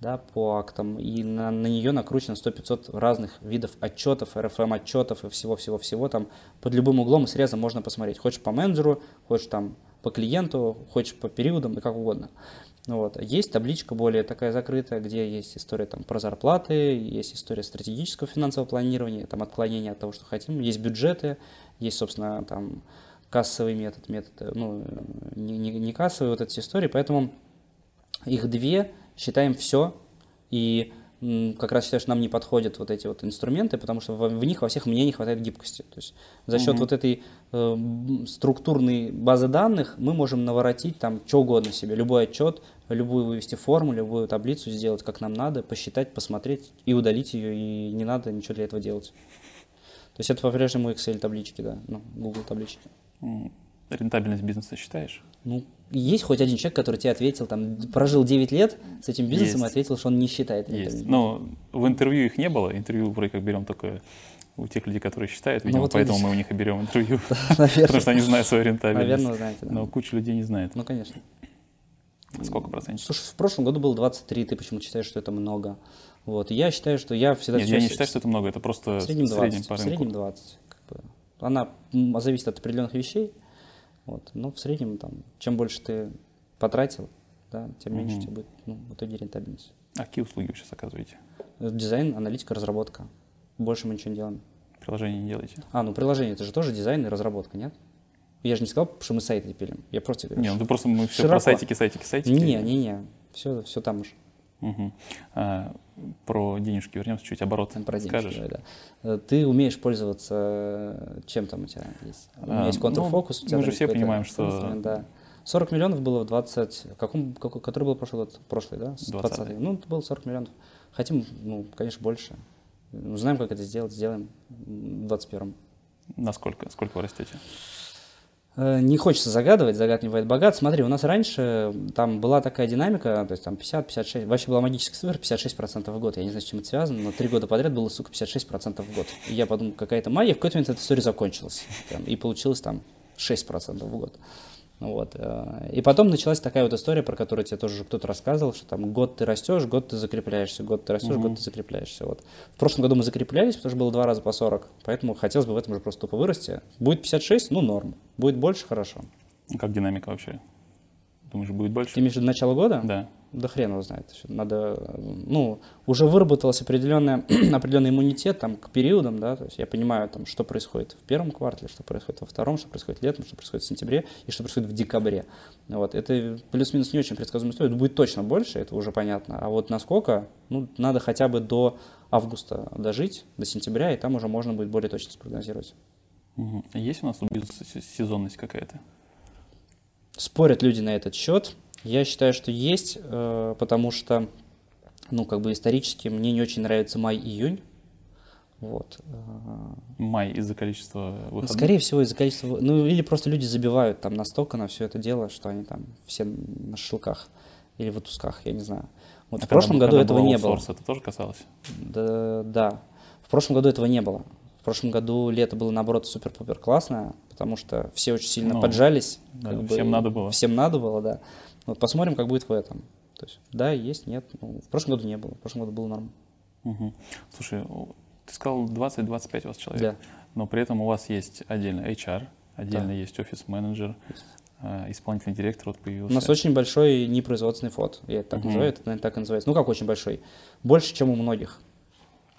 да, по актам, и на, на нее накручено 100-500 разных видов отчетов, РФМ отчетов и всего-всего-всего. Там под любым углом и срезом можно посмотреть. Хочешь по менеджеру, хочешь там по клиенту, хочешь по периодам и как угодно. Вот. Есть табличка более такая закрытая, где есть история там, про зарплаты, есть история стратегического финансового планирования, там, отклонения от того, что хотим, есть бюджеты, есть, собственно, там, кассовый метод, метод, ну, не, не, не кассовый, вот эти истории, поэтому их две, считаем все, и как раз считаю, что нам не подходят вот эти вот инструменты, потому что в, в них во всех мне не хватает гибкости. То есть за счет mm-hmm. вот этой э, структурной базы данных мы можем наворотить там что угодно себе, любой отчет, любую вывести форму, любую таблицу сделать как нам надо, посчитать, посмотреть и удалить ее, и не надо ничего для этого делать. То есть это по-прежнему Excel таблички, да, ну, Google таблички. Рентабельность бизнеса считаешь? Ну, есть хоть один человек, который тебе ответил, там, прожил 9 лет с этим бизнесом есть. и ответил, что он не считает Есть. Но в интервью их не было. Интервью вроде как берем только у тех людей, которые считают, ну видимо, ну, вот поэтому видишь. мы у них и берем интервью. (laughs) Потому что они знают свою рентабельность. Наверное, знаете, да. Но куча людей не знает. Ну, конечно. Сколько процентов? Слушай, в прошлом году было 23, ты почему считаешь, что это много? Вот, я считаю, что я всегда... Нет, я не считаю, что это много, это просто в среднем 20, среднем по рынку. В среднем 20. Как бы. Она зависит от определенных вещей, вот. Но в среднем, там, чем больше ты потратил, да, тем меньше угу. тебе будет ну, в итоге рентабельность. А какие услуги вы сейчас оказываете? Дизайн, аналитика, разработка. Больше мы ничего не делаем. Приложение не делаете? А, ну приложение, это же тоже дизайн и разработка, нет? Я же не сказал, что мы сайты пилим. Я просто говорю. Не, ну ты просто мы все Широко. про сайтики, сайтики, сайтики. Не, не, не. Все, все там уже. Угу. А, про денежки вернемся чуть, оборот про скажешь? Денежки, да. Ты умеешь пользоваться, чем там у тебя есть? У меня а, есть контрфокус. Ну, мы же все понимаем, что... Да. 40 миллионов было в 20... Каком, какой, который был прошлый год? Прошлый, да? 20 20 Ну, это было 40 миллионов. Хотим, ну, конечно, больше. Ну, знаем, как это сделать, сделаем в 21-м. Насколько? Сколько вы растете? Э, не хочется загадывать, загад не бывает богат. Смотри, у нас раньше там была такая динамика, то есть там 50-56, вообще была магическая цифра 56% в год. Я не знаю, с чем это связано, но три года подряд было, сука, 56% в год. И я подумал, какая-то магия, в какой-то момент эта история закончилась. Там, и получилось там 6% в год. Вот. Э, и потом началась такая вот история, про которую тебе тоже кто-то рассказывал, что там год ты растешь, год ты закрепляешься, год ты растешь, угу. год ты закрепляешься. Вот. В прошлом году мы закреплялись, потому что было два раза по 40, поэтому хотелось бы в этом же просто тупо вырасти. Будет 56, ну норм. Будет больше, хорошо. Как динамика вообще? Думаешь, будет больше? Ты имеешь в виду начало года? Да. Да хрен его знает. Надо, ну, уже выработался определенный, (clears throat) определенный иммунитет там, к периодам, да, то есть я понимаю, там, что происходит в первом квартале, что происходит во втором, что происходит летом, что происходит в сентябре и что происходит в декабре. Вот. Это плюс-минус не очень предсказуемая история, это будет точно больше, это уже понятно. А вот насколько, ну, надо хотя бы до августа дожить, до сентября, и там уже можно будет более точно спрогнозировать. Угу. Есть у нас сезонность какая-то? Спорят люди на этот счет. Я считаю, что есть, э, потому что, ну, как бы исторически мне не очень нравится май-июнь. Вот. Э. Май из-за количества выходных? Скорее всего, из-за количества... Ну, или просто люди забивают там настолько на все это дело, что они там все на шашлыках или в отпусках, я не знаю. Вот а в прошлом году этого не было. Это тоже касалось? Да, да. В прошлом году этого не было. В прошлом году лето было, наоборот, супер-пупер классное, потому что все очень сильно ну, поджались. Да, всем бы, надо было. Всем надо было, да. Вот посмотрим, как будет в этом. То есть, да, есть, нет. Ну, в прошлом году не было. В прошлом году было нормально. Угу. Слушай, ты сказал 20-25 у вас человек. Да. Но при этом у вас есть отдельно HR, отдельно да. есть офис-менеджер, э, исполнительный директор вот появился. У нас очень большой непроизводственный фот, я это так угу. называю, это, наверное, так и называется. Ну, как очень большой? Больше, чем у многих.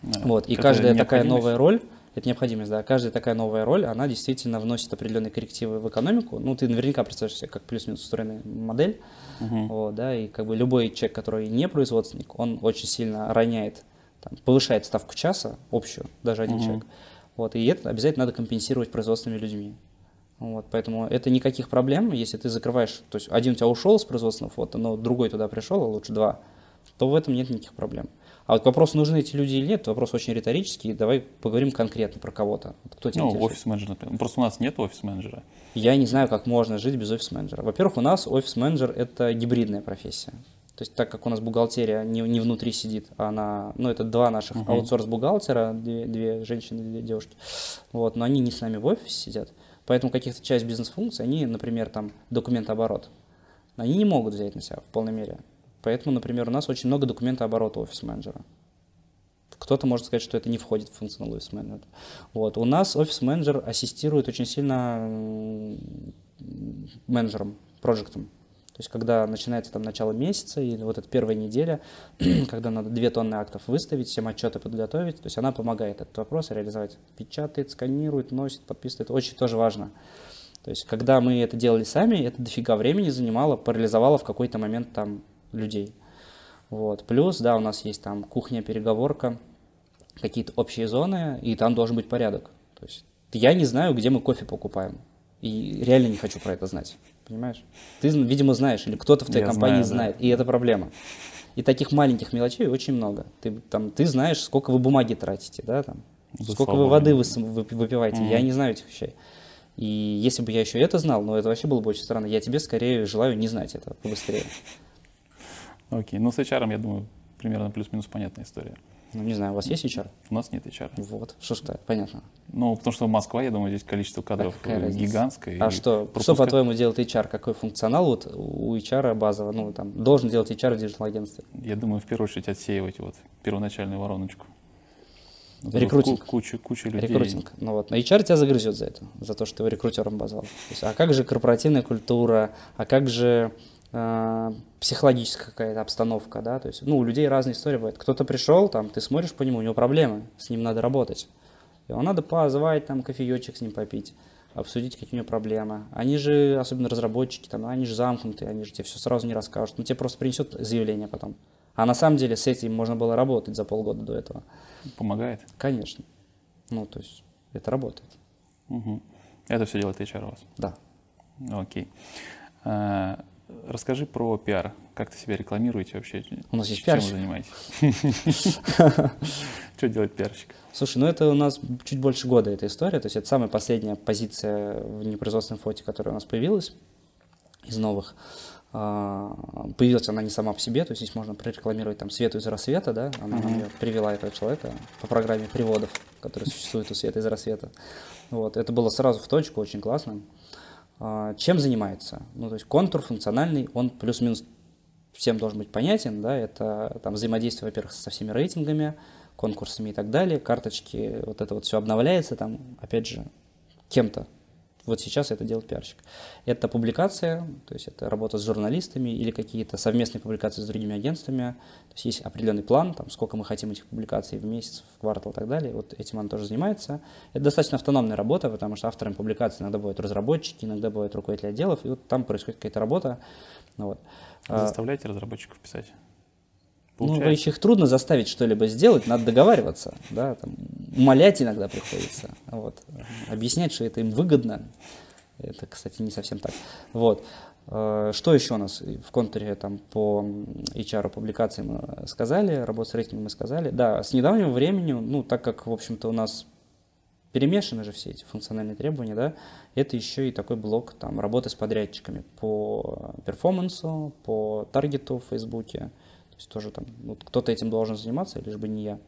Да. Вот, и каждая такая новая роль, это необходимость, да. Каждая такая новая роль, она действительно вносит определенные коррективы в экономику. Ну, ты наверняка представляешь себе, как плюс-минус устроенная модель. Uh-huh. Вот, да, и как бы любой человек, который не производственник, он очень сильно роняет, там, повышает ставку часа общую, даже один uh-huh. человек. Вот, и это обязательно надо компенсировать производственными людьми. Вот, поэтому это никаких проблем, если ты закрываешь, то есть один у тебя ушел с производственного фото, но другой туда пришел, а лучше два, то в этом нет никаких проблем. А вот к вопросу, нужны эти люди или нет, вопрос очень риторический. Давай поговорим конкретно про кого-то. Кто тебя ну, офис-менеджер, например. Просто у нас нет офис-менеджера. Я не знаю, как можно жить без офис-менеджера. Во-первых, у нас офис-менеджер – это гибридная профессия. То есть так как у нас бухгалтерия не, не внутри сидит, а она, ну это два наших uh-huh. аутсорс-бухгалтера, две, две женщины, две девушки, вот, но они не с нами в офисе сидят, поэтому каких-то часть бизнес-функций, они, например, там документооборот, они не могут взять на себя в полной мере. Поэтому, например, у нас очень много документа оборота офис-менеджера. Кто-то может сказать, что это не входит в функционал офис-менеджера. Вот. У нас офис-менеджер ассистирует очень сильно менеджерам, проектам. То есть, когда начинается там начало месяца или вот эта первая неделя, (clears throat) когда надо 2 тонны актов выставить, всем отчеты подготовить, то есть она помогает этот вопрос реализовать. Печатает, сканирует, носит, подписывает. Очень тоже важно. То есть, когда мы это делали сами, это дофига времени занимало, парализовало в какой-то момент там людей. Вот. Плюс, да, у нас есть там кухня, переговорка, какие-то общие зоны, и там должен быть порядок. То есть я не знаю, где мы кофе покупаем. И реально не хочу про это знать. Понимаешь? Ты, видимо, знаешь, или кто-то в твоей я компании знаю, знает, да. и это проблема. И таких маленьких мелочей очень много. Ты, там, ты знаешь, сколько вы бумаги тратите, да, там, да сколько вы воды вы, выпиваете. Mm-hmm. Я не знаю этих вещей. И если бы я еще это знал, ну это вообще было бы очень странно. Я тебе скорее желаю не знать это побыстрее. Окей, ну с HR, я думаю, примерно плюс-минус понятная история. Ну, не знаю, у вас есть HR? У нас нет HR. Вот, что ж понятно. Ну, потому что Москва, я думаю, здесь количество кадров а гигантское. А что, пропуска... что по-твоему делает HR? Какой функционал вот у HR базово, ну, там, должен делать HR в digital-агентстве? Я думаю, в первую очередь отсеивать вот первоначальную вороночку. Рекрутинг. Куча, куча людей. Рекрутинг. Ну вот, на HR тебя загрызет за это, за то, что ты его рекрутером обозвал. То есть, а как же корпоративная культура, а как же психологическая какая-то обстановка, да, то есть, ну, у людей разные истории бывают. Кто-то пришел, там, ты смотришь по нему, у него проблемы, с ним надо работать. Его надо позвать, там, кофеечек с ним попить, обсудить, какие у него проблемы. Они же, особенно разработчики, там, они же замкнутые, они же тебе все сразу не расскажут, ну, тебе просто принесет заявление потом. А на самом деле с этим можно было работать за полгода до этого. Помогает? Конечно. Ну, то есть, это работает. Угу. Это все делает HR у вас? Да. Окей. Расскажи про пиар. Как ты себя рекламируете вообще? У нас есть пиарщик. Чем вы занимаетесь? (laughs) Что делает пиарщик? Слушай, ну это у нас чуть больше года эта история. То есть это самая последняя позиция в непроизводственном фоте, которая у нас появилась из новых. А, появилась она не сама по себе, то есть здесь можно прорекламировать там Свету из рассвета, да, она mm-hmm. привела этого человека по программе приводов, которая существует у Света из рассвета. Вот, это было сразу в точку, очень классно. А, чем занимается? Ну, то есть контур функциональный, он плюс-минус всем должен быть понятен, да, это там взаимодействие, во-первых, со всеми рейтингами, конкурсами и так далее, карточки, вот это вот все обновляется, там, опять же, кем-то, Вот сейчас это делает пиарщик. Это публикация, то есть это работа с журналистами или какие-то совместные публикации с другими агентствами. То есть есть определенный план, там, сколько мы хотим этих публикаций в месяц, в квартал и так далее. Вот этим он тоже занимается. Это достаточно автономная работа, потому что авторами публикаций иногда бывают разработчики, иногда бывают руководители отделов, и вот там происходит какая-то работа. Ну, вот. Вы заставляете разработчиков писать? Получается. Ну, их трудно заставить что-либо сделать, надо договариваться, да, там, умолять иногда приходится, вот, объяснять, что это им выгодно, это, кстати, не совсем так, вот. Э, что еще у нас в контуре там по HR публикации мы сказали, работа с рейтингом мы сказали. Да, с недавнего времени, ну, так как, в общем-то, у нас перемешаны же все эти функциональные требования, да, это еще и такой блок там работы с подрядчиками по перформансу, по таргету в Фейсбуке, есть тоже там вот кто-то этим должен заниматься, лишь бы не я.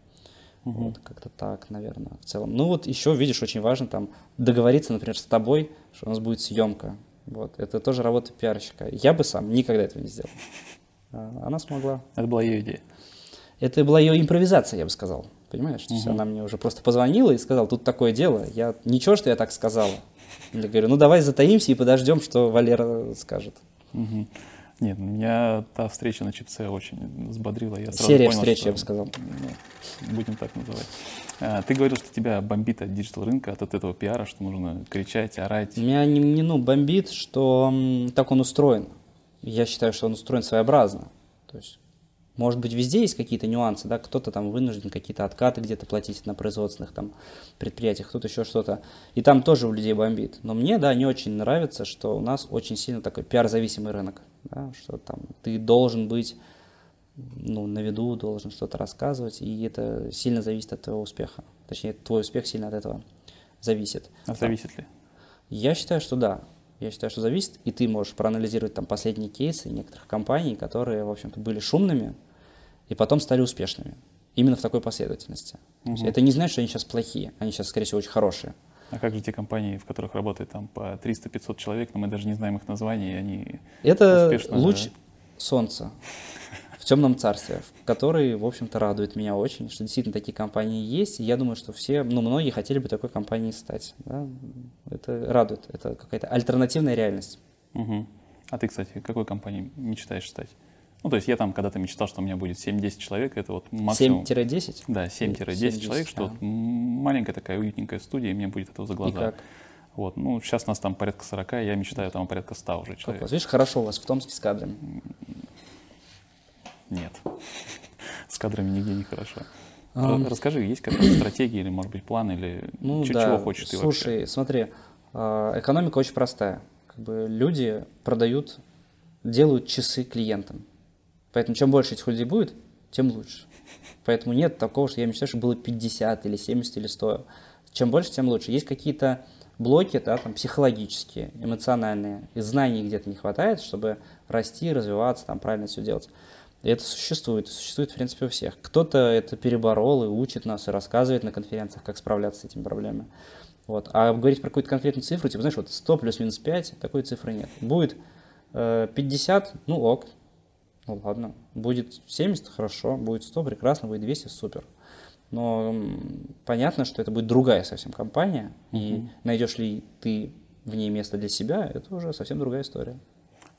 Угу. Вот как-то так, наверное, в целом. Ну вот еще, видишь, очень важно там договориться, например, с тобой, что у нас будет съемка. Вот, это тоже работа пиарщика. Я бы сам никогда этого не сделал. А она смогла. Это была ее идея. Это была ее импровизация, я бы сказал. Понимаешь? То есть она мне уже просто позвонила и сказала, тут такое дело. Я ничего, что я так сказала. Я говорю, ну давай затаимся и подождем, что Валера скажет. Угу. Нет, меня та встреча на ЧПЦ очень взбодрила. Я сразу Серия понял, встреч, что, я бы сказал. Ну, будем так называть. А, ты говорил, что тебя бомбит от digital рынка, от, от этого пиара, что нужно кричать, орать. Меня не, не ну, бомбит, что так он устроен. Я считаю, что он устроен своеобразно. То есть может быть, везде есть какие-то нюансы, да, кто-то там вынужден какие-то откаты где-то платить на производственных там предприятиях, кто-то еще что-то. И там тоже у людей бомбит. Но мне, да, не очень нравится, что у нас очень сильно такой пиар-зависимый рынок, да, что там ты должен быть ну, на виду, должен что-то рассказывать, и это сильно зависит от твоего успеха. Точнее, твой успех сильно от этого зависит. А зависит ли? Я считаю, что да. Я считаю, что зависит, и ты можешь проанализировать там последние кейсы некоторых компаний, которые, в общем-то, были шумными, и потом стали успешными. Именно в такой последовательности. Угу. Это не значит, что они сейчас плохие, они сейчас, скорее всего, очень хорошие. А как же те компании, в которых работает там по 300-500 человек, но мы даже не знаем их названий, и они Это успешно... луч солнца в темном царстве, который, в общем-то, радует меня очень, что действительно такие компании есть, и я думаю, что все, ну, многие хотели бы такой компанией стать. Да? Это радует, это какая-то альтернативная реальность. Угу. А ты, кстати, какой компанией мечтаешь стать? Ну, то есть я там когда-то мечтал, что у меня будет 7-10 человек, это вот максимум... 7-10? Да, 7-10 человек, что вот маленькая такая уютненькая студия, и мне будет этого за глаза. И как? Вот, ну, сейчас нас там порядка 40, я мечтаю там порядка 100 уже человек. Вас? Видишь, хорошо у вас в Томске с кадрами. Нет, (laughs) с кадрами нигде не хорошо. Um, Расскажи, есть какая-то стратегия или, может быть, план, или ну, чего, да. чего хочешь ты Слушай, вообще? смотри, а, экономика очень простая. Как бы люди продают, делают часы клиентам. Поэтому чем больше этих людей будет, тем лучше. Поэтому нет такого, что я мечтаю, чтобы было 50 или 70 или 100. Чем больше, тем лучше. Есть какие-то блоки, да, там, психологические, эмоциональные, и знаний где-то не хватает, чтобы расти, развиваться, там, правильно все делать. И это существует, существует, в принципе, у всех. Кто-то это переборол и учит нас, и рассказывает на конференциях, как справляться с этими проблемами. Вот. А говорить про какую-то конкретную цифру, типа, знаешь, вот 100 плюс-минус 5, такой цифры нет. Будет э, 50, ну ок, ну ладно, будет 70, хорошо, будет 100, прекрасно, будет 200, супер. Но понятно, что это будет другая совсем компания, uh-huh. и найдешь ли ты в ней место для себя, это уже совсем другая история.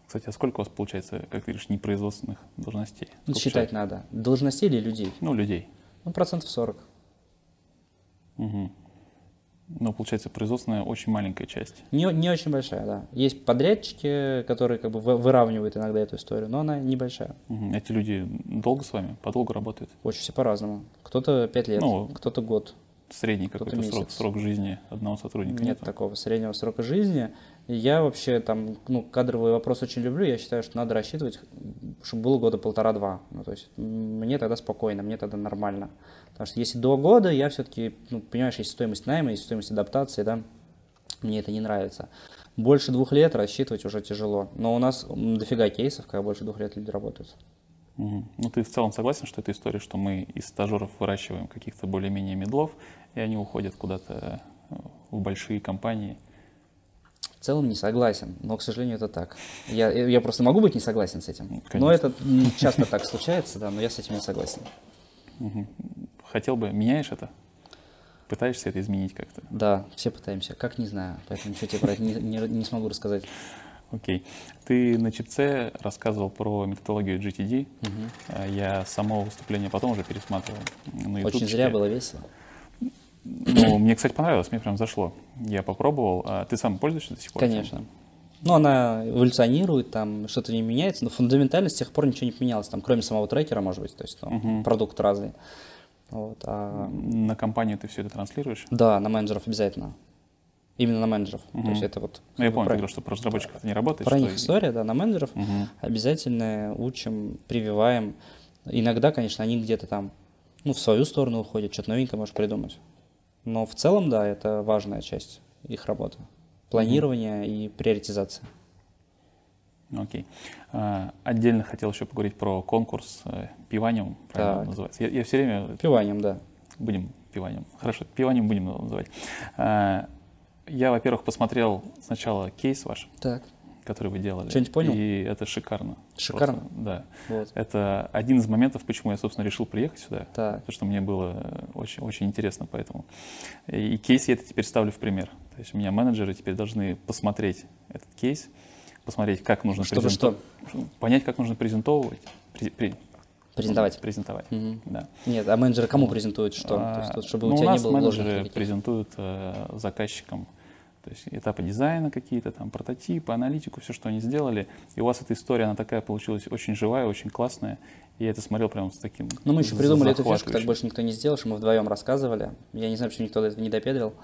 Кстати, а сколько у вас получается, как ты говоришь, непроизводственных должностей? Сколько Считать человек? надо. Должностей или людей? Ну, людей. Ну, процентов 40. Угу. Но получается производственная очень маленькая часть. Не, не очень большая, да. Есть подрядчики, которые как бы выравнивают иногда эту историю, но она небольшая. Угу. Эти люди долго с вами, подолгу работают? Очень все по-разному. Кто-то 5 лет, ну, кто-то год. Средний какой-то срок, срок жизни одного сотрудника? Нет, нет такого среднего срока жизни. Я вообще там, ну, кадровый вопрос очень люблю. Я считаю, что надо рассчитывать, чтобы было года полтора-два. Ну, то есть мне тогда спокойно, мне тогда нормально. Потому что если до года, я все-таки, ну, понимаешь, есть стоимость найма, есть стоимость адаптации, да, мне это не нравится. Больше двух лет рассчитывать уже тяжело. Но у нас дофига кейсов, когда больше двух лет люди работают. Угу. Ну, ты в целом согласен, что это история, что мы из стажеров выращиваем каких-то более-менее медлов, и они уходят куда-то э, в большие компании? В целом не согласен, но, к сожалению, это так. Я, я просто могу быть не согласен с этим. Конечно. Но это часто так случается, да, но я с этим не согласен. Угу хотел бы, меняешь это? пытаешься это изменить как-то? Да, все пытаемся. Как, не знаю. Поэтому ничего тебе про это не, не, не смогу рассказать. Окей. Ты на чипце рассказывал про методологию GTD. Угу. Я само выступление потом уже пересматривал на YouTube. Очень зря было весело. Ну, мне, кстати, понравилось, мне прям зашло. Я попробовал. А ты сам пользуешься до сих пор? Конечно. Ну, она эволюционирует, там что-то не меняется, но фундаментально с тех пор ничего не поменялось, там, кроме самого трекера, может быть, то есть там, угу. продукт разный. Вот, а... На компанию ты все это транслируешь? Да, на менеджеров обязательно. Именно на менеджеров. Угу. То есть это вот. Ну, я помню, про... что про разработчиков это не работает. Про них история, да, на менеджеров угу. обязательно учим, прививаем. Иногда, конечно, они где-то там, ну, в свою сторону уходят, что-то новенькое можешь придумать. Но в целом, да, это важная часть их работы. Планирование угу. и приоритизация. Окей. А, отдельно хотел еще поговорить про конкурс э, пиваниум, правильно так. называется? Я, я все время... Пиваниум, да. Будем пиваниум. Хорошо, пиваниум будем называть. А, я, во-первых, посмотрел сначала кейс ваш. Так который вы делали. Что-нибудь понял? И это шикарно. Шикарно? Просто, да. Вот. Это один из моментов, почему я, собственно, решил приехать сюда. Так. Потому что мне было очень, очень интересно поэтому. И кейс я это теперь ставлю в пример. То есть у меня менеджеры теперь должны посмотреть этот кейс, посмотреть, как нужно чтобы презентовать. Что? Понять, как нужно презентовывать. При, презентовать. Презентовать, угу. да. Нет, а менеджеры кому презентуют что? А, То есть, чтобы ну, у тебя у нас не было менеджеры презентуют э, заказчикам то есть этапы дизайна какие-то, там, прототипы, аналитику, все, что они сделали. И у вас эта история, она такая получилась очень живая, очень классная. И я это смотрел прямо с таким Ну, мы еще придумали эту фишку, так больше никто не сделал, что мы вдвоем рассказывали. Я не знаю, почему никто до этого не допедрил.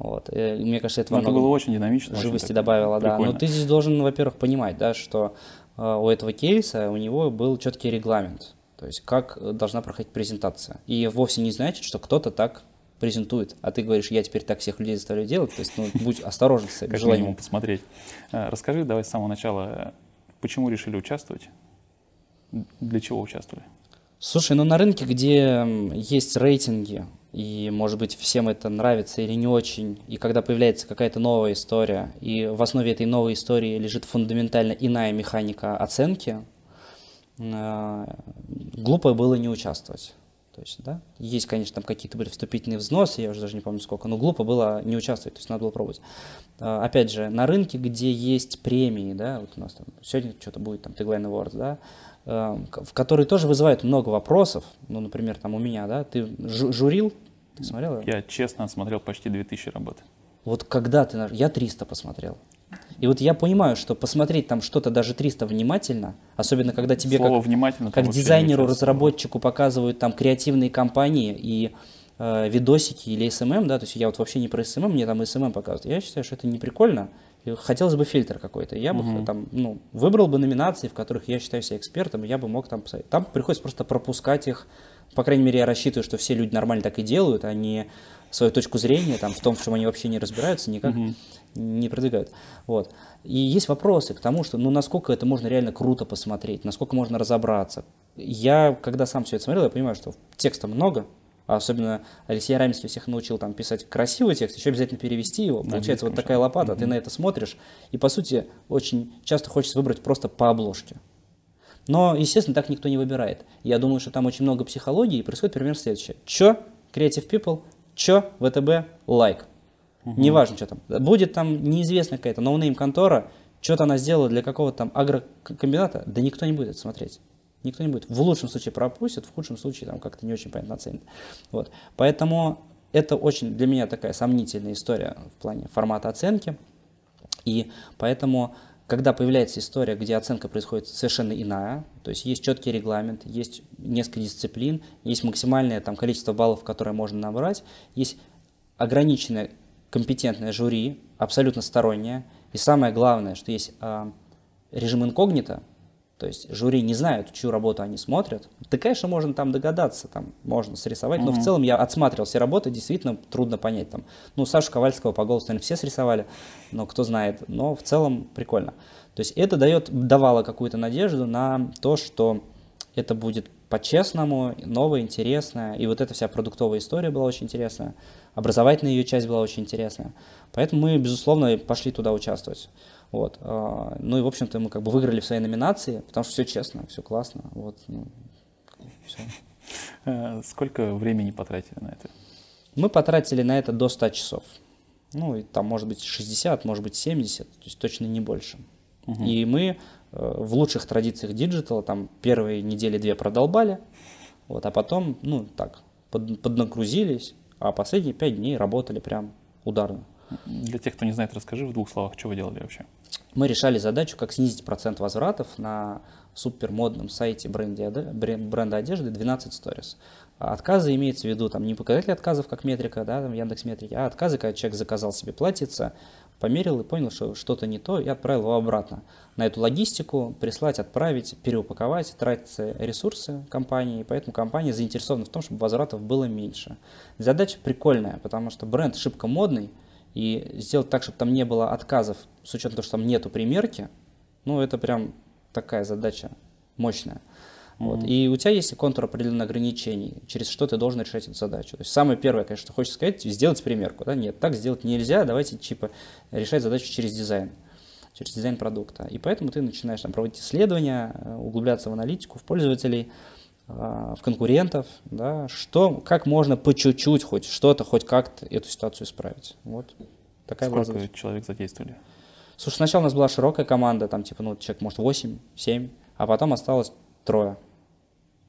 Вот. И, мне кажется, это, ну, это было очень динамично. Живости очень добавило, да. Но ты здесь должен, во-первых, понимать, да, что э, у этого кейса у него был четкий регламент. То есть как должна проходить презентация. И вовсе не значит, что кто-то так презентует, а ты говоришь, я теперь так всех людей заставляю делать, то есть ну, будь осторожен с (laughs) этим желанием. посмотреть. Э, расскажи давай с самого начала, почему решили участвовать? Для чего участвовали? Слушай, ну на рынке, где есть рейтинги, и, может быть, всем это нравится или не очень, и когда появляется какая-то новая история, и в основе этой новой истории лежит фундаментально иная механика оценки, э, глупо было не участвовать. То есть, да, есть, конечно, там какие-то были вступительные взносы, я уже даже не помню сколько, но глупо было не участвовать, то есть надо было пробовать. А, опять же, на рынке, где есть премии, да, вот у нас там сегодня что-то будет, там, Tagline Awards, да, в которые тоже вызывают много вопросов. Ну, например, там у меня, да, ты журил, ты смотрел? Я честно смотрел почти 2000 работ. Вот когда ты, я 300 посмотрел. И вот я понимаю, что посмотреть там что-то даже 300 внимательно, особенно когда тебе Слово как, внимательно, как дизайнеру, разработчику показывают там креативные компании и э, видосики или SMM, да, то есть я вот вообще не про SMM, мне там SMM показывают. Я считаю, что это не прикольно, хотелось бы фильтр какой-то. Я бы угу. там, ну, выбрал бы номинации, в которых я считаю себя экспертом, я бы мог там посмотреть. Там приходится просто пропускать их. По крайней мере, я рассчитываю, что все люди нормально так и делают, они свою точку зрения там, в том, в чем они вообще не разбираются, никак угу. не продвигают. Вот. И есть вопросы к тому, что ну, насколько это можно реально круто посмотреть, насколько можно разобраться. Я, когда сам все это смотрел, я понимаю, что текста много, а особенно Алексей Раминский всех научил там писать красивый текст, еще обязательно перевести его. Получается вот такая лопата, ты на это смотришь, и по сути очень часто хочется выбрать просто по обложке. Но, естественно, так никто не выбирает. Я думаю, что там очень много психологии, и происходит примерно следующее. Чё? Creative People? Чё? ВТБ? Like. Угу. Неважно, что там. Будет там неизвестная какая-то no-name контора, что-то она сделала для какого-то там агрокомбината, да никто не будет это смотреть. Никто не будет. В лучшем случае пропустит, в худшем случае там как-то не очень понятно оценит. Вот. Поэтому это очень для меня такая сомнительная история в плане формата оценки. И поэтому, когда появляется история, где оценка происходит совершенно иная, то есть есть четкий регламент, есть несколько дисциплин, есть максимальное там, количество баллов, которое можно набрать, есть ограниченное компетентное жюри, абсолютно стороннее, и самое главное, что есть э, режим инкогнито, то есть жюри не знают, чью работу они смотрят. Да, конечно, можно там догадаться, там можно срисовать, но mm-hmm. в целом я отсматривал все работы, действительно трудно понять. Там, ну, Сашу Ковальского по голосу, наверное, все срисовали, но кто знает. Но в целом прикольно. То есть это дает, давало какую-то надежду на то, что это будет по-честному, новое, интересное. И вот эта вся продуктовая история была очень интересная. Образовательная ее часть была очень интересная. Поэтому мы, безусловно, пошли туда участвовать. Вот. А, ну и, в общем-то, мы как бы выиграли в своей номинации, потому что все честно, все классно. Вот, ну, все. Э, сколько времени потратили на это? Мы потратили на это до 100 часов. Ну, и там может быть 60, может быть 70, то есть точно не больше. Угу. И мы э, в лучших традициях диджитала там первые недели две продолбали, вот, а потом, ну, так, под, поднагрузились, а последние пять дней работали прям ударно. Для тех, кто не знает, расскажи в двух словах, что вы делали вообще. Мы решали задачу, как снизить процент возвратов на супермодном сайте бренда, одежды 12 Stories. Отказы имеется в виду там не показатель отказов, как метрика, да, там Яндекс метрики, а отказы, когда человек заказал себе платьице, померил и понял, что что-то не то, и отправил его обратно. На эту логистику прислать, отправить, переупаковать, тратятся ресурсы компании, поэтому компания заинтересована в том, чтобы возвратов было меньше. Задача прикольная, потому что бренд шибко модный, и сделать так, чтобы там не было отказов, с учетом того, что там нету примерки, ну, это прям такая задача мощная. Вот. И у тебя есть контур определенных ограничений, через что ты должен решать эту задачу. То есть самое первое, конечно, что хочется сказать, сделать примерку. Да? Нет, так сделать нельзя, давайте типа решать задачу через дизайн через дизайн продукта. И поэтому ты начинаешь там, проводить исследования, э, углубляться в аналитику, в пользователей, в конкурентов, да, что, как можно по чуть-чуть хоть что-то, хоть как-то эту ситуацию исправить. Вот такая Сколько человек задействовали? Слушай, сначала у нас была широкая команда, там типа, ну, человек, может, 8, 7, а потом осталось трое.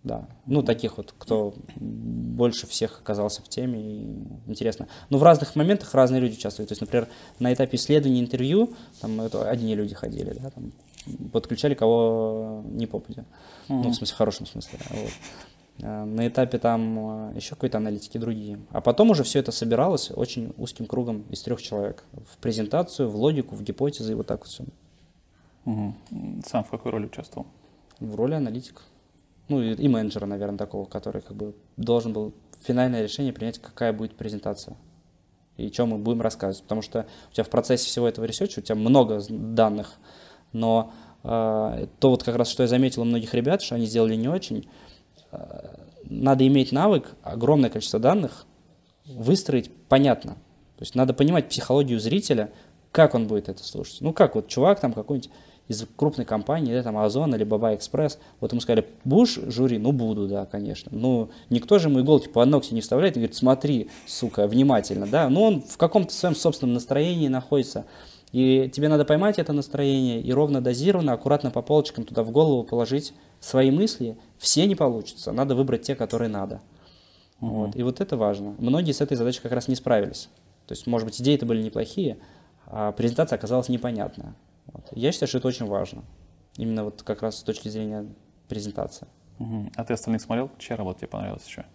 Да, ну таких вот, кто больше всех оказался в теме, и интересно. Но в разных моментах разные люди участвуют. То есть, например, на этапе исследования интервью, там это одни люди ходили, да, там, подключали кого не попадя. Mm-hmm. Ну, в смысле, в хорошем смысле. Вот. А, на этапе там а, еще какой-то аналитики другие. А потом уже все это собиралось очень узким кругом из трех человек. В презентацию, в логику, в гипотезы и вот так вот все. Угу. Сам в какой роли участвовал? В роли аналитика ну и, и менеджера, наверное, такого, который как бы должен был финальное решение принять, какая будет презентация и чем мы будем рассказывать. Потому что у тебя в процессе всего этого ресерча, у тебя много данных, но э, то вот как раз, что я заметил у многих ребят, что они сделали не очень, э, надо иметь навык, огромное количество данных, выстроить понятно. То есть надо понимать психологию зрителя, как он будет это слушать. Ну как вот чувак там какой-нибудь из крупной компании, да, там Озон или Баба Экспресс, вот ему сказали, будешь жюри? Ну, буду, да, конечно. Ну, никто же ему иголки по ногти не вставляет и говорит, смотри, сука, внимательно, да. Но он в каком-то своем собственном настроении находится. И тебе надо поймать это настроение и ровно дозированно, аккуратно по полочкам туда в голову положить свои мысли. Все не получится, надо выбрать те, которые надо. Угу. Вот. И вот это важно. Многие с этой задачей как раз не справились. То есть, может быть, идеи-то были неплохие, а презентация оказалась непонятная. Вот. Я считаю, что это очень важно. Именно вот как раз с точки зрения презентации. Угу. А ты остальных смотрел? Чья работа тебе понравилась еще?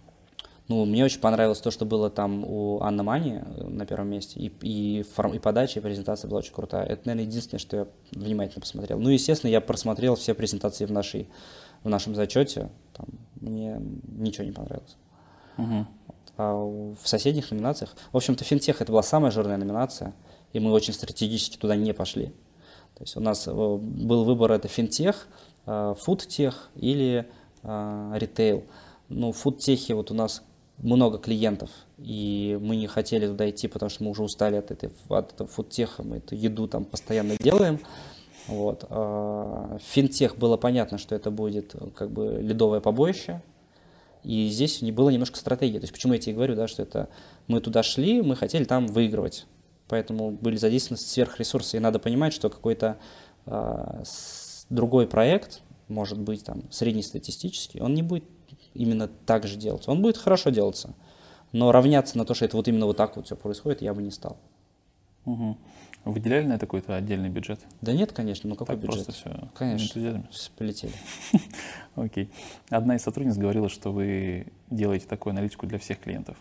Ну, мне очень понравилось то, что было там у Анны Мани э, на первом месте. И, и, форм, и подача, и презентация была очень крутая. Это, наверное, единственное, что я внимательно посмотрел. Ну, естественно, я просмотрел все презентации в, нашей, в нашем зачете. Там, мне ничего не понравилось. Угу. А в соседних номинациях... В общем-то, финтех это была самая жирная номинация, и мы очень стратегически туда не пошли. То есть у нас э, был выбор это финтех, э, фудтех или ритейл. Ну, в фудтехе вот у нас много клиентов, и мы не хотели туда идти, потому что мы уже устали от, этой, от этого фудтеха, мы эту еду там постоянно делаем. Вот. В финтех было понятно, что это будет как бы ледовое побоище, и здесь не было немножко стратегии. То есть почему я тебе говорю, да, что это мы туда шли, мы хотели там выигрывать поэтому были задействованы сверхресурсы. И надо понимать, что какой-то э, другой проект, может быть, там, среднестатистический, он не будет именно так же делаться. Он будет хорошо делаться, но равняться на то, что это вот именно вот так вот все происходит, я бы не стал. Угу. Выделяли на это какой-то отдельный бюджет? Да нет, конечно, ну какой так бюджет? Просто все конечно, полетели. (laughs) Окей. Одна из сотрудниц говорила, что вы делаете такую аналитику для всех клиентов.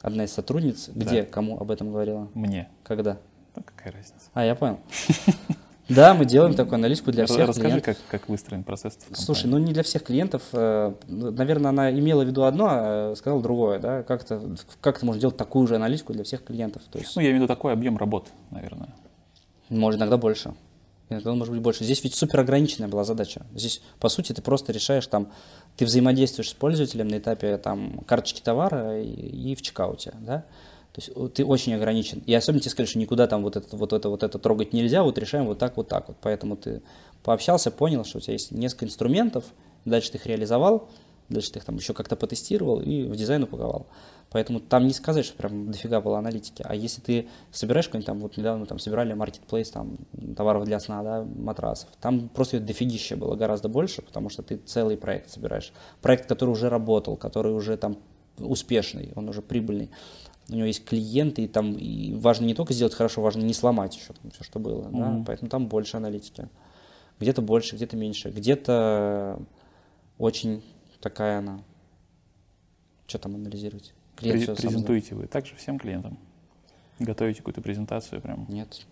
Одна из сотрудниц, где, да. кому об этом говорила? Мне. Когда? Ну, какая разница? А, я понял. (laughs) Да, мы делаем такую аналитику для всех Расскажи, клиентов. Как, как выстроен процесс. Слушай, ну не для всех клиентов. Э, наверное, она имела в виду одно, а сказала другое. Да? Как, -то, как ты можешь делать такую же аналитику для всех клиентов? То есть... Ну, я имею в виду такой объем работ, наверное. Может, иногда больше. Иногда он может быть больше. Здесь ведь супер ограниченная была задача. Здесь, по сути, ты просто решаешь там ты взаимодействуешь с пользователем на этапе там, карточки товара и, и в чекауте, да, то есть ты очень ограничен. И особенно тебе сказали, что никуда там вот это, вот это, вот это трогать нельзя, вот решаем вот так, вот так вот. Поэтому ты пообщался, понял, что у тебя есть несколько инструментов, дальше ты их реализовал, дальше ты их там еще как-то потестировал и в дизайн упаковал. Поэтому там не сказать, что прям дофига было аналитики. А если ты собираешь какой-нибудь там, вот недавно там собирали маркетплейс там товаров для сна, да, матрасов, там просто дофигища было гораздо больше, потому что ты целый проект собираешь. Проект, который уже работал, который уже там успешный, он уже прибыльный. У него есть клиенты, и там и важно не только сделать хорошо, важно не сломать еще там, все, что было. Mm-hmm. Да? Поэтому там больше аналитики. Где-то больше, где-то меньше. Где-то очень такая она. Что там анализировать? Клиент Пре- презентуете вы также всем клиентам? Готовите какую-то презентацию прям? Нет.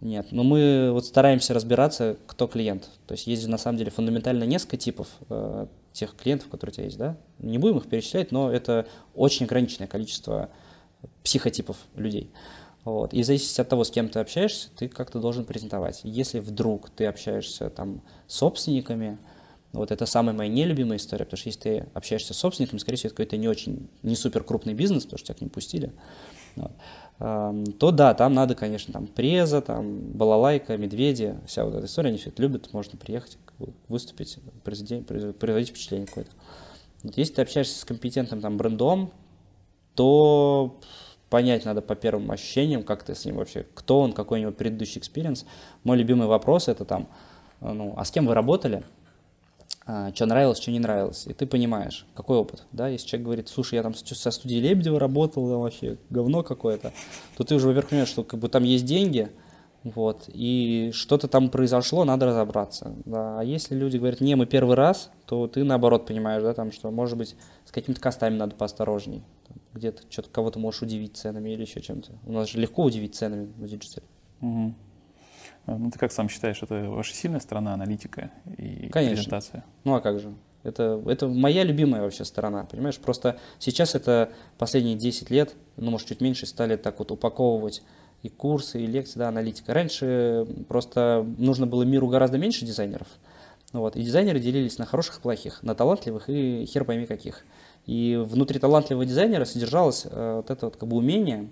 Нет, но мы вот стараемся разбираться, кто клиент. То есть есть на самом деле фундаментально несколько типов э, тех клиентов, которые у тебя есть, да? Не будем их перечислять, но это очень ограниченное количество психотипов людей. Вот. И в зависимости от того, с кем ты общаешься, ты как-то должен презентовать. Если вдруг ты общаешься там с собственниками, вот это самая моя нелюбимая история, потому что если ты общаешься с собственником, скорее всего, это какой-то не очень, не супер крупный бизнес, потому что тебя к ним пустили, вот, то да, там надо, конечно, там преза, там балалайка, медведи, вся вот эта история, они все это любят, можно приехать, выступить, производить впечатление какое-то. Вот если ты общаешься с компетентным там брендом, то понять надо по первым ощущениям, как ты с ним вообще, кто он, какой у него предыдущий experience. Мой любимый вопрос это там, ну, а с кем вы работали? А, что нравилось, что не нравилось. И ты понимаешь, какой опыт. Да? Если человек говорит, слушай, я там со студией Лебедева работал, там вообще говно какое-то, то ты уже, во-первых, понимаешь, что как бы там есть деньги, вот, и что-то там произошло, надо разобраться. Да. А если люди говорят, не, мы первый раз, то ты наоборот понимаешь, да, там, что, может быть, с какими-то cost ами надо поосторожней. Где-то что-то кого-то можешь удивить ценами или еще чем-то. У нас же легко удивить ценами в digital е. Угу. Ну, ты как сам считаешь, это ваша сильная сторона, аналитика и Конечно. презентация? Ну, а как же? Это, это моя любимая вообще сторона, понимаешь? Просто сейчас это последние 10 лет, ну, может, чуть меньше, стали так вот упаковывать и курсы, и лекции, да, аналитика. Раньше просто нужно было миру гораздо меньше дизайнеров, вот, и дизайнеры делились на хороших и плохих, на талантливых и хер пойми каких. И внутри талантливого дизайнера содержалось э, вот это вот как бы умение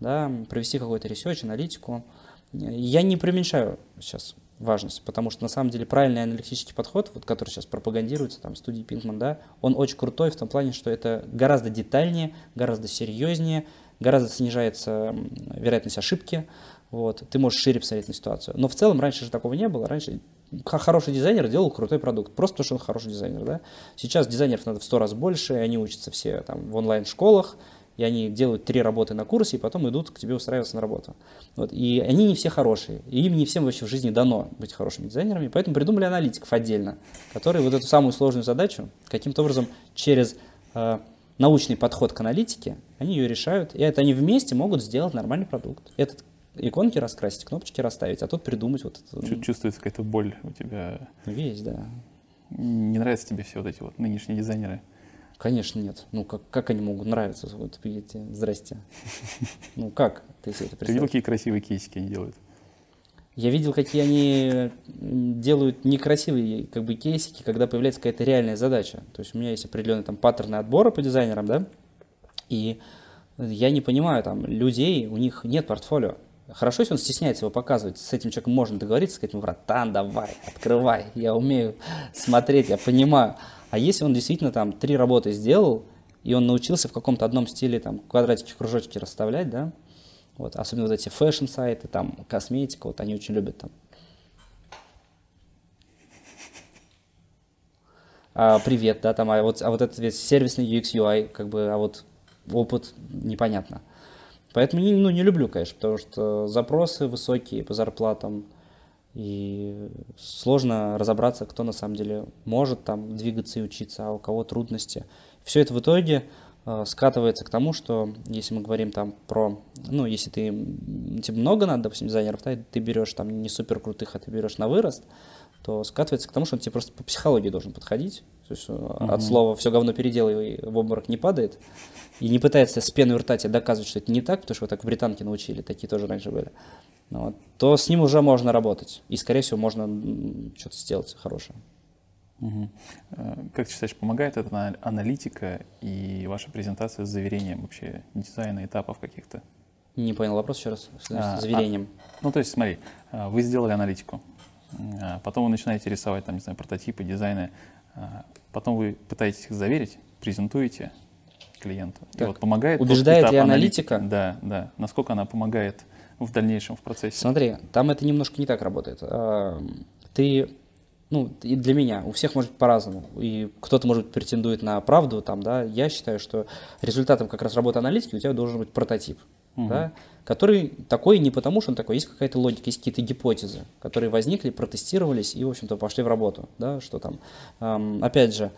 да, провести какой-то research, аналитику, я не преуменьшаю сейчас важность, потому что на самом деле правильный аналитический подход, вот, который сейчас пропагандируется там студией Pinkman, да, он очень крутой в том плане, что это гораздо детальнее, гораздо серьезнее, гораздо снижается вероятность ошибки, вот, ты можешь шире посмотреть на ситуацию. Но в целом раньше же такого не было, раньше хороший дизайнер делал крутой продукт, просто потому что он хороший дизайнер, да. Сейчас дизайнеров надо в сто раз больше, и они учатся все там в онлайн-школах, и они делают три работы на курсе, и потом идут к тебе устраиваться на работу. Вот. И они не все хорошие, и им не всем вообще в жизни дано быть хорошими дизайнерами, поэтому придумали аналитиков отдельно, которые вот эту самую сложную задачу каким-то образом через э, научный подход к аналитике, они ее решают, и это они вместе могут сделать нормальный продукт. Этот иконки раскрасить, кнопочки расставить, а тут придумать вот это. Чувствуется какая-то боль у тебя. Весь, да. Не нравятся тебе все вот эти вот нынешние дизайнеры? Конечно, нет. Ну, как, как они могут нравиться? Вот, видите, здрасте. Ну, как ты себе это Ты видел, какие красивые кейсики они делают? Я видел, какие они делают некрасивые как бы кейсики, когда появляется какая-то реальная задача. То есть у меня есть определенные там паттерны отбора по дизайнерам, да, и я не понимаю, там, людей, у них нет портфолио. Хорошо, если он стесняется его показывать, с этим человеком можно договориться, сказать ему, братан, давай, открывай, я умею смотреть, я понимаю. А если он действительно там три работы сделал, и он научился в каком-то одном стиле там квадратики, кружочки расставлять, да, вот, особенно вот эти fashion-сайты, там, косметика, вот они очень любят там. А, привет, да, там, а вот, а вот этот весь сервисный UX, UI, как бы, а вот опыт непонятно. Поэтому не, ну, не люблю, конечно, потому что запросы высокие по зарплатам, и сложно разобраться, кто на самом деле может там двигаться и учиться, а у кого трудности. Все это в итоге э, скатывается к тому, что если мы говорим там про, ну, если ты, тебе много надо, допустим, дизайнеров, да, ты берешь там не супер крутых, а ты берешь на вырост, то скатывается к тому, что он тебе просто по психологии должен подходить. То есть mm-hmm. от слова «все говно переделай» в обморок не падает. И не пытается с пеной у рта тебе доказывать, что это не так, потому что вот так в британке научили, такие тоже раньше были. Ну вот, то с ним уже можно работать. И, скорее всего, можно что-то сделать хорошее. Угу. Как ты считаешь, помогает эта аналитика и ваша презентация с заверением вообще дизайна этапов каких-то? Не понял вопрос еще раз. С а, заверением. А, ну, то есть, смотри, а, вы сделали аналитику, а потом вы начинаете рисовать, там, не знаю, прототипы, дизайны. Потом вы пытаетесь их заверить, презентуете клиенту. И Так, вот помогает убеждает ли аналитика? Да, да. Насколько она помогает в дальнейшем в процессе? Смотри, там это немножко не так работает. А, Ты, ну, и для меня, у всех может быть по-разному. И кто-то, может быть, претендует на правду, там, да. Я считаю, что результатом как раз работы аналитики у тебя должен быть прототип, да, который такой не потому, что он такой. Есть какая-то логика, есть какие-то гипотезы, которые возникли, протестировались и, в общем-то, пошли в работу, да, что там. Ам, Опять же,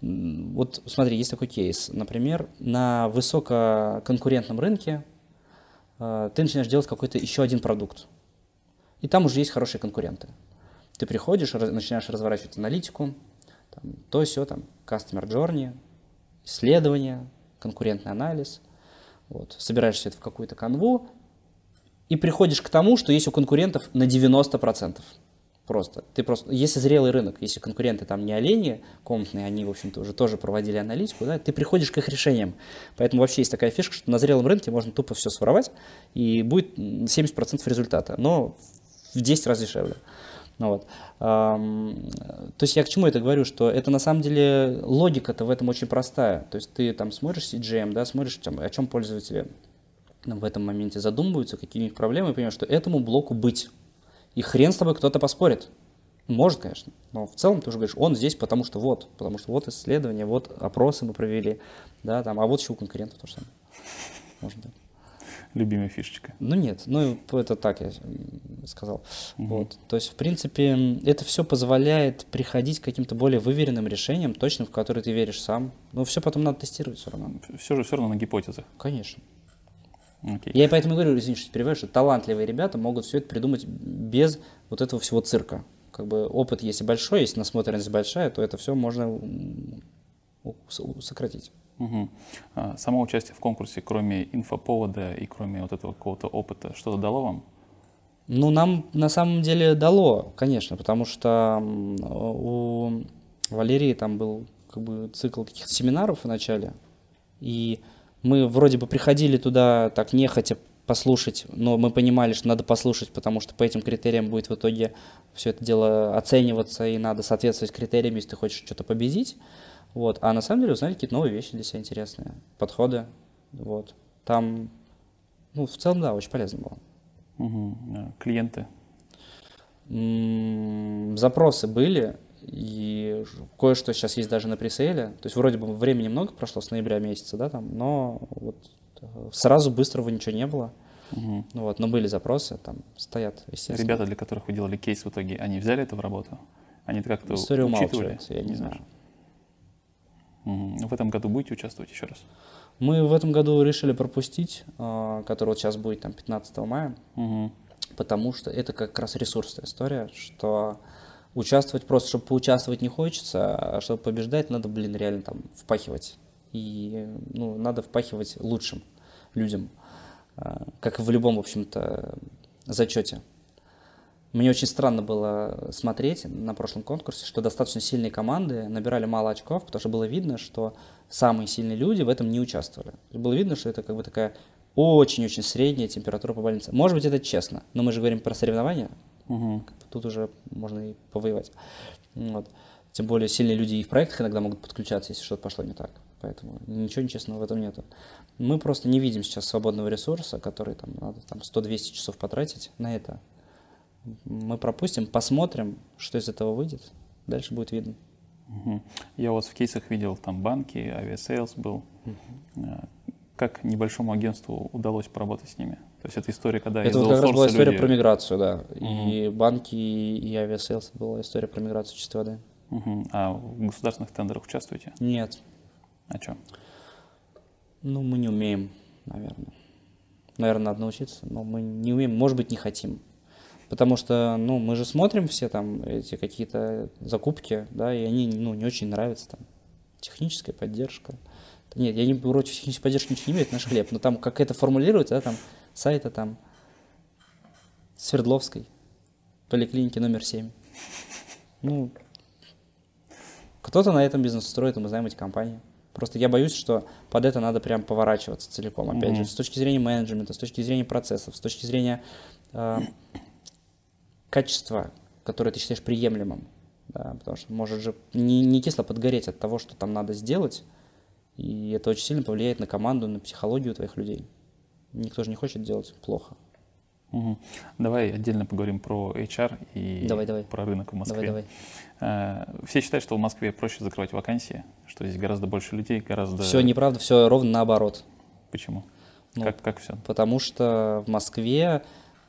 вот смотри, есть такой кейс. Например, на высококонкурентном рынке э, ты начинаешь делать какой-то еще один продукт. И там уже есть хорошие конкуренты. Ты приходишь, раз- начинаешь разворачивать аналитику, там, то все, там, customer journey, исследование, конкурентный анализ. Вот, собираешь все это в какую-то канву и приходишь к тому, что есть у конкурентов на 90%. Просто. Ты просто, если зрелый рынок, если конкуренты там не олени комнатные, они, в общем-то, уже тоже проводили аналитику, да, ты приходишь к их решениям. Поэтому вообще есть такая фишка, что на зрелом рынке можно тупо все своровать, и будет м, 70% результата, но в 10 раз дешевле. Ну вот. То есть я к чему это говорю, что это на самом деле логика-то в этом очень простая. То есть ты там смотришь CGM, да, смотришь, о чем пользователи в этом моменте задумываются, какие у них проблемы, и понимаешь, что этому блоку быть. И хрен с тобой кто-то поспорит. Может, конечно, но в целом ты уже говоришь, он здесь, потому что вот, потому что вот исследования, вот опросы мы провели, да, там, а вот еще у конкурентов то же самое. Может быть. Любимая фишечка. Ну нет, ну это так я сказал. Вот. То есть, в принципе, это все позволяет приходить к каким-то более выверенным решениям, точно в которые ты веришь сам. Но все потом надо тестировать все равно. Все же все равно на гипотезах. Конечно. Окей. Я и поэтому говорю, извините, что перебиваю, что талантливые ребята могут все это придумать без вот этого всего цирка. Как бы опыт, если большой, если насмотренность большая, то это все можно сократить. Мгм. А, Само участие в конкурсе, кроме инфоповода и кроме вот этого какого-то опыта, что-то дало вам? Ну, нам на самом деле дало, конечно, потому что у Валерии там был как бы цикл каких-то семинаров в начале, и мы вроде бы приходили туда так нехотя послушать, но мы понимали, что надо послушать, потому что по этим критериям будет в итоге все это дело оцениваться, и надо соответствовать критериям, если ты хочешь что-то победить. Вот. А на самом деле узнали какие-то новые вещи для себя интересные, подходы. Вот. Там, ну, в целом, да, очень полезно было. А, Клиенты. М, Запросы были, и кое-что сейчас есть даже на пресейле. То есть вроде бы времени много прошло с ноября месяца, да, там, но вот э, сразу быстрого ничего не было. Ну Вот, но были запросы, там стоят, естественно. Ребята, для которых вы делали кейс в итоге, они взяли это в работу? Они как-то История учитывали? я не знаю. В этом году будете участвовать еще раз? Мы в этом году решили пропустить, а, который вот сейчас будет там 15 мая, Мгм. потому что это как раз ресурсная история, что участвовать просто, чтобы поучаствовать не хочется, а чтобы побеждать, надо, блин, реально там впахивать. И, ну, надо впахивать лучшим людям, а, как и в любом, в общем-то, зачете. Мне очень странно было смотреть на прошлом конкурсе, что достаточно сильные команды набирали мало очков, потому что было видно, что самые сильные люди в этом не участвовали. Было видно, что это как бы такая очень-очень средняя температура по больнице. Может быть, это честно, но мы же говорим про соревнования, бы тут уже можно и повоевать. Вот. Тем более сильные люди и в проектах иногда могут подключаться, если что-то пошло не так. Поэтому ничего нечестного в этом нету. Мы просто не видим сейчас свободного ресурса, который там надо там 100-200 часов потратить на это. Мы пропустим, посмотрим, что из этого выйдет. Дальше будет видно. Мгм. Я у вас в кейсах видел, там банки, Aviasales был. А, Как небольшому агентству удалось поработать с ними? То есть это история, когда из это вот как раз была история люди- про миграцию, да. И банки, и, Aviasales была история про миграцию чистой воды. Мгм. А в государственных тендерах участвуете? Нет, А что? ну мы не умеем, наверное. Наверное, надо научиться, но мы не умеем, может быть, не хотим. Потому что, ну, мы же смотрим все там эти какие-то закупки, да, и они, ну, не очень нравятся там. Техническая поддержка. Нет, я не против технической поддержки ничего не имею, это наш хлеб. Но там как это формулируется, да, там сайта там Свердловской, поликлиники номер 7. Ну, кто-то на этом бизнес строит, и мы знаем эти компании. Просто я боюсь, что под это надо прям поворачиваться целиком. Опять Мгм. же, с точки зрения менеджмента, с точки зрения процессов, с точки зрения э, качества, которое ты считаешь приемлемым. да, потому что может же не, не кисло подгореть от того, что там надо сделать, и это очень сильно повлияет на команду, на психологию твоих людей. Никто же не хочет делать плохо. Угу. Давай отдельно поговорим про HR и давай, давай. про рынок в Москве. Давай, давай. Э, все считают, что в Москве проще закрывать вакансии, что здесь гораздо больше людей, гораздо... Все неправда, все ровно наоборот. Почему? Ну, как, как все? Потому что в Москве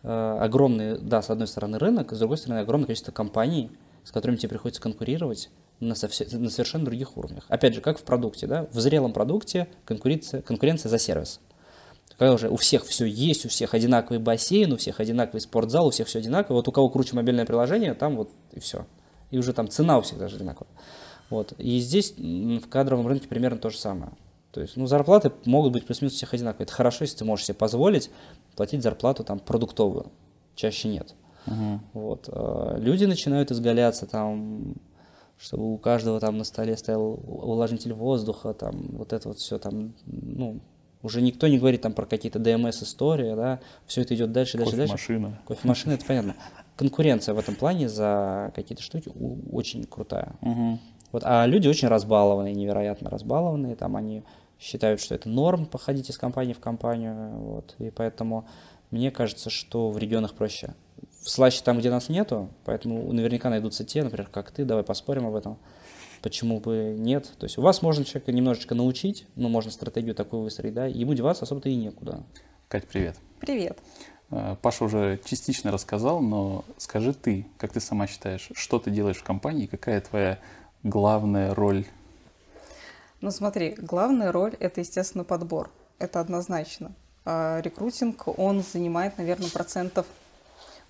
огромный, да, с одной стороны рынок, с другой стороны огромное количество компаний, с которыми тебе приходится конкурировать на, совсем, на совершенно других уровнях. Опять же, как в продукте, да, в зрелом продукте конкуренция, конкуренция за сервис. Когда уже у всех все есть, у всех одинаковый бассейн, у всех одинаковый спортзал, у всех все одинаково. Вот у кого круче мобильное приложение, там вот и все. И уже там цена у всех даже одинаковая. Вот. И здесь в кадровом рынке примерно то же самое. То есть, ну, зарплаты могут быть плюс-минус всех одинаковые. Это хорошо, если ты можешь себе позволить платить зарплату там продуктовую. Чаще нет. Угу. Вот. А люди начинают изгаляться там, чтобы у каждого там на столе стоял увлажнитель воздуха, там вот это вот все там, ну, уже никто не говорит там про какие-то DMS-истории, да, все это идет дальше, дальше, дальше. Кофемашина. Кофемашина, это понятно. Конкуренция в этом плане за какие-то штуки очень крутая. Угу. Вот, а люди очень разбалованные, невероятно разбалованные, там они считают, что это норм походить из компании в компанию, вот, и поэтому мне кажется, что в регионах проще. В слаще там, где нас нету, поэтому наверняка найдутся те, например, как ты, давай поспорим об этом, почему бы нет. То есть у вас можно человека немножечко научить, ну, можно стратегию такую выстроить, да, ему деваться особо-то и некуда. Кать, привет. Привет. А, Паша уже частично рассказал, но скажи ты, как ты сама считаешь, что ты делаешь в компании, какая твоя главная роль? Ну смотри, главная роль – это, естественно, подбор. Это однозначно. А рекрутинг, он занимает, наверное, процентов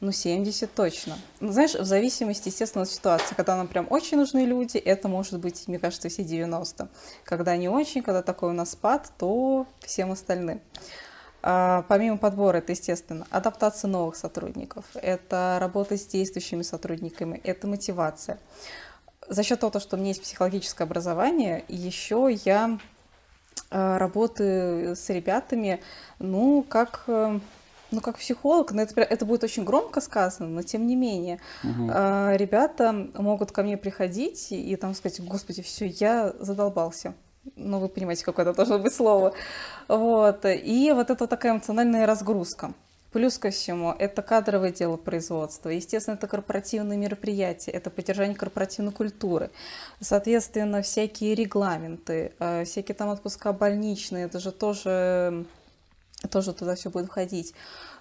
ну, 70 точно. Ну, знаешь, в зависимости, естественно, от ситуации. Когда нам прям очень нужны люди, это может быть, мне кажется, все 90. Когда не очень, когда такой у нас спад, то всем остальным. А, помимо подбора, это, естественно, адаптация новых сотрудников, это работа с действующими сотрудниками, это мотивация. За счет того, что у меня есть психологическое образование, еще я а, работаю с ребятами, ну, как э, ну, как психолог, но это, это будет очень громко сказано, но тем не менее, Угу. э, ребята могут ко мне приходить и, и там сказать, господи, все, я задолбался. Ну, вы понимаете, какое это должно быть слово. Вот. И вот это вот такая эмоциональная разгрузка. Плюс ко всему, это кадровое дело производства. Естественно, это корпоративные мероприятия, это поддержание корпоративной культуры. Соответственно, всякие регламенты, э, всякие там отпуска больничные, это же тоже тоже туда все будет входить.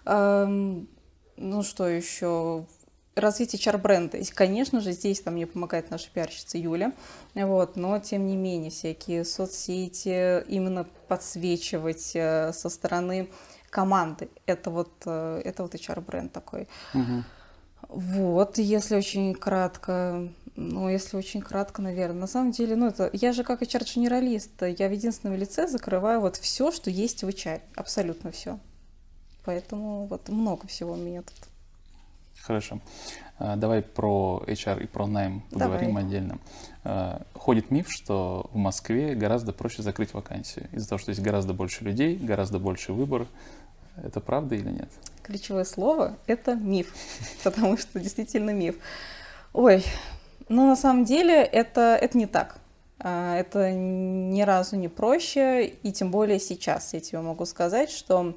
Эм, ну что еще? Развитие HR-бренда. Конечно же, здесь там мне помогает наша пиарщица Юля, вот, но тем не менее всякие соцсети именно подсвечивать э, со стороны команды. Это вот, э, это вот HR-бренд такой. Угу. Вот, если очень кратко, ну, если очень кратко, наверное. На самом деле, ну, это я же как HR-генералист, я в единственном лице закрываю вот все, что есть в HR, абсолютно все. Поэтому вот много всего у меня тут. Хорошо. А, давай про HR и про найм поговорим Давай. отдельно. А, Ходит миф, что в Москве гораздо проще закрыть вакансию из-за того, что есть гораздо больше людей, гораздо больше выбор. Это правда или нет? Ключевое слово – это миф, (laughs) потому что действительно миф. Ой, ну на самом деле это, это не так. А, Это ни разу не проще, и тем более сейчас я тебе могу сказать, что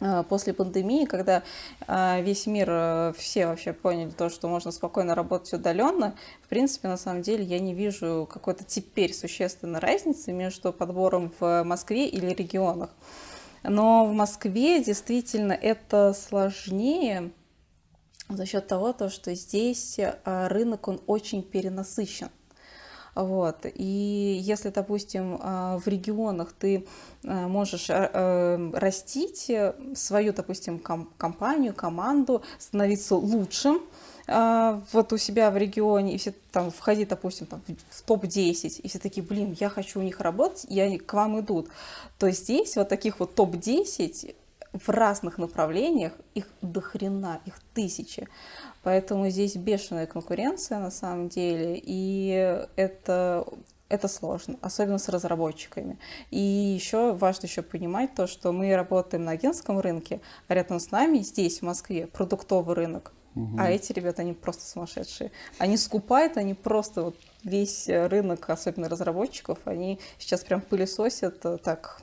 а, после пандемии, когда а, весь мир, э, все вообще поняли то, что можно спокойно работать удаленно, в принципе, на самом деле я не вижу какой-то теперь существенной разницы между подбором в Москве или регионах. Но в Москве действительно это сложнее за счет того, то, что здесь а, рынок, он очень перенасыщен. Вот. И если, допустим, а, в регионах ты а, можешь э, растить э, свою, допустим, ком- компанию, команду, становиться лучшим, вот у себя в регионе, и все там входить, допустим, там, в топ-10, и все такие, блин, я хочу у них работать, и они к вам идут, то здесь вот таких вот топ-10 в разных направлениях, их до хрена, их тысячи. Поэтому здесь бешеная конкуренция на самом деле, и это, это сложно, особенно с разработчиками. И еще важно еще понимать то, что мы работаем на агентском рынке, а рядом с нами здесь, в Москве, продуктовый рынок. Угу. А эти ребята, они просто сумасшедшие. Они скупают, они просто вот весь рынок, особенно разработчиков, они сейчас прям пылесосят э, так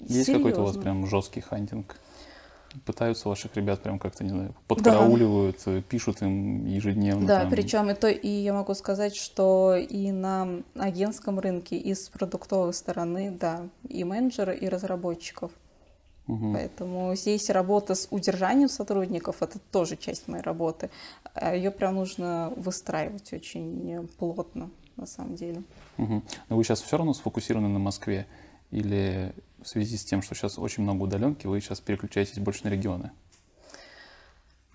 Есть какой-то у вас прям жесткий хантинг? Пытаются ваших ребят прям как-то, не знаю, подкарауливают, да. Э, пишут им ежедневно. Да, там. причем это и я могу сказать, что и на агентском рынке, и с продуктовой стороны, да, и менеджеры, и разработчиков. Угу. Поэтому здесь работа с удержанием сотрудников это тоже часть моей работы. А Ее прям нужно выстраивать очень плотно, на самом деле. Угу. Но вы сейчас все равно сфокусированы на Москве? Или в связи с тем, что сейчас очень много удаленки, вы сейчас переключаетесь больше на регионы?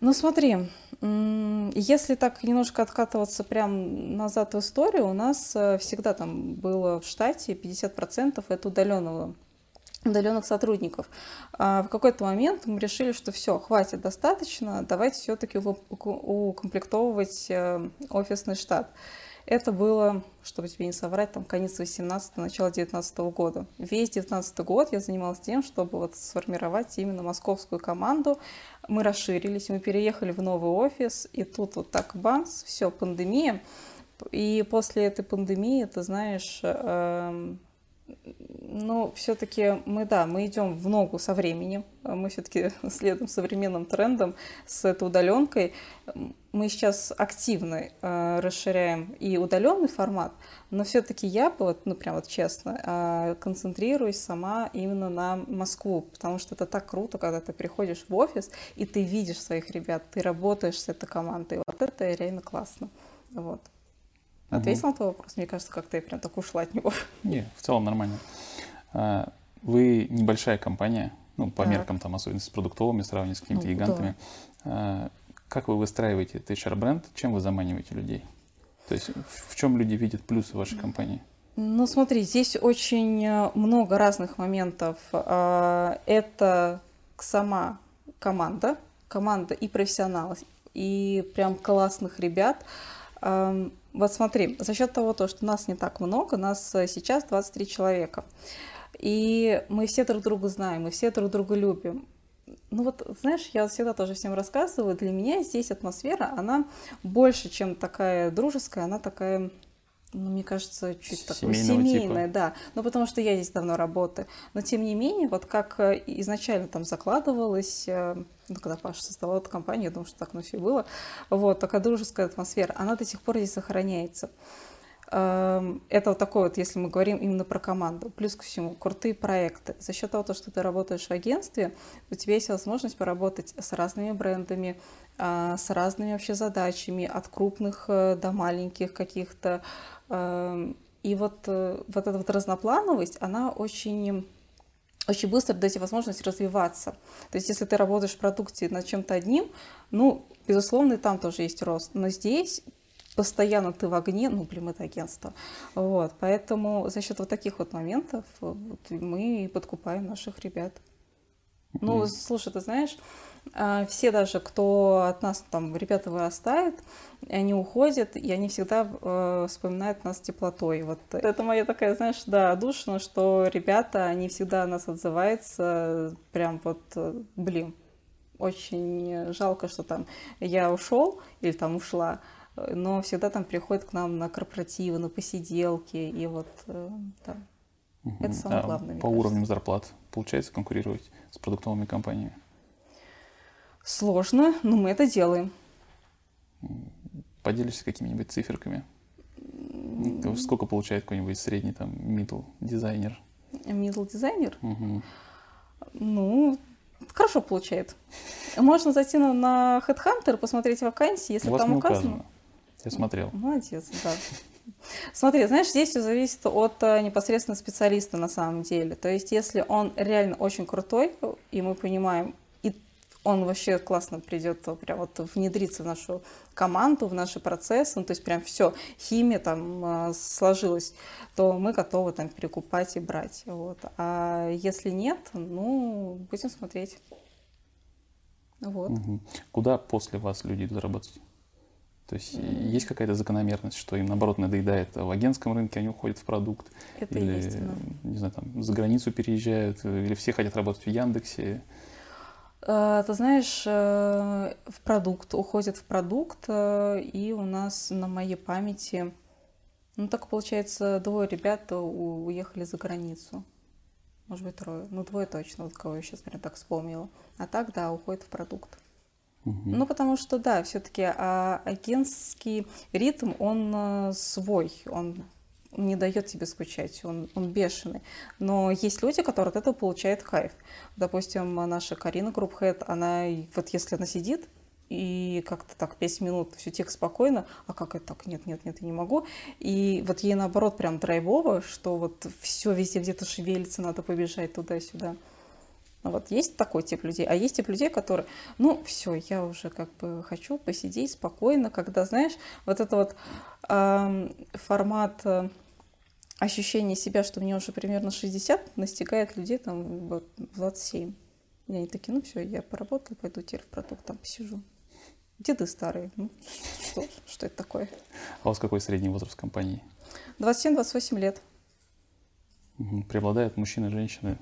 Ну смотри, если так немножко откатываться прям назад в историю, у нас э, всегда там было в штате 50% это удаленного удаленных сотрудников. А в какой-то момент мы решили, что все, хватит достаточно, давайте все-таки укомплектовывать э, офисный штат. Это было, чтобы тебе не соврать, там конец 18 начало 19 года. Весь 19 год я занималась тем, чтобы вот сформировать именно московскую команду. Мы расширились, мы переехали в новый офис, и тут вот так бамс, все, пандемия. И после этой пандемии, ты знаешь, э ну, все-таки мы, да, мы идем в ногу со временем, мы все-таки (laughs) следуем современным трендам с этой удаленкой. Мы сейчас активно э, расширяем и удаленный формат, но все-таки я бы, вот, ну, прям вот честно, э, концентрируюсь сама именно на Москву, потому что это так круто, когда ты приходишь в офис, и ты видишь своих ребят, ты работаешь с этой командой, вот это реально классно, вот. Ответил на твой вопрос? Мне кажется, как-то я прям так ушла от него. (laughs) Не, в целом нормально. А, вы небольшая компания, ну, по так. меркам там, особенно с продуктовыми, сравнивать с какими-то ну, гигантами. Да. Как вы выстраиваете этот HR-бренд? Чем вы заманиваете людей? То есть в чем люди видят плюсы вашей компании? Ну, смотри, здесь очень э, много разных моментов. А, это сама команда, команда и профессионалов, и прям классных ребят. Вот смотри, за счет того, что нас не так много, нас э, сейчас 23 человека, и мы все друг друга знаем, мы все друг друга любим. Ну вот, знаешь, я всегда тоже всем рассказываю, для меня здесь атмосфера, она больше, чем такая дружеская, она такая ну, мне кажется, чуть такое семейное, типа. да. Ну, потому что я здесь давно работаю. Но, тем не менее, вот как э, изначально там закладывалось, э, ну, когда Паша создавал эту компанию, я думаю, что так оно все было, вот, такая дружеская атмосфера, она до сих пор здесь сохраняется. Эм, это вот такое вот, если мы говорим именно про команду. Плюс ко всему, крутые проекты. За счет того, что ты работаешь в агентстве, у тебя есть возможность поработать с разными брендами, а, с разными вообще задачами, от крупных э, до маленьких каких-то. Эм, и вот, э, вот эта вот разноплановость, она очень очень быстро дает тебе возможность развиваться. То есть, если ты работаешь в продукте над чем-то одним, ну, безусловно, и там тоже есть рост. Но здесь постоянно ты в огне, ну, блин, это агентство. Вот, поэтому за счет вот таких вот моментов вот, мы подкупаем наших ребят. Ну, слушай, ты знаешь, все даже, кто от нас там, ребята вырастают, они уходят, и они всегда э, вспоминают нас теплотой. Вот это моя такая, знаешь, да, душно, что ребята, они всегда о нас отзываются, прям вот, э, блин, очень жалко, что там я ушел или там ушла, но всегда там приходят к нам на корпоративы, на посиделки, и вот э, да. Угу. Это самое а главное. По уровню зарплат получается конкурировать с продуктовыми компаниями? Сложно, но мы это делаем. Поделишься какими-нибудь циферками? Сколько получает какой-нибудь средний там middle дизайнер? Middle дизайнер? Угу. Ну, хорошо получает. Можно зайти на, на Headhunter, посмотреть вакансии, если там указано. указано. Я смотрел. Молодец, да. Смотри, знаешь, здесь все зависит от э, непосредственно специалиста на самом деле. То есть, если он реально очень крутой, и мы понимаем, он вообще классно придет, прям вот внедриться в нашу команду, в наши процессы, ну, то есть прям все, химия там э, сложилась, то мы готовы там перекупать и брать. Вот. А если нет, ну, будем смотреть. Вот. Угу. Куда после вас люди идут работать? То есть mm-hmm. есть какая-то закономерность, что им наоборот надоедает в агентском рынке, они уходят в продукт. Это или, есть, не знаю, там, за границу переезжают, или все хотят работать в Яндексе. Э, ты знаешь, э, в продукт, уходит в продукт, э, и у нас на моей памяти, ну так получается, двое ребят уехали за границу. Может быть, трое. Ну, двое точно, вот кого я сейчас прям так вспомнила. А так, да, уходит в продукт. Угу. Ну, потому что, да, все-таки а, агентский ритм, он свой, он не дает тебе скучать, он, он бешеный. Но есть люди, которые от этого получают кайф. Допустим, наша Карина Группхед, она, вот если она сидит, и как-то так 5 минут все тихо, спокойно, а как это так, нет, нет, нет, я не могу. И вот ей наоборот прям драйвово, что вот все везде где-то шевелится, надо побежать туда-сюда. Вот есть такой тип людей, а есть тип людей, которые, ну, все, я уже как бы хочу посидеть спокойно, когда, знаешь, вот это вот э, формат э, ощущение себя, что мне уже примерно 60, настигает людей там в 27. И они такие, ну все, я поработал, пойду теперь в продукт, там посижу. Деды старые, ну что, что это такое? А у вас какой средний возраст компании? 27-28 лет. Преобладают мужчины, женщины?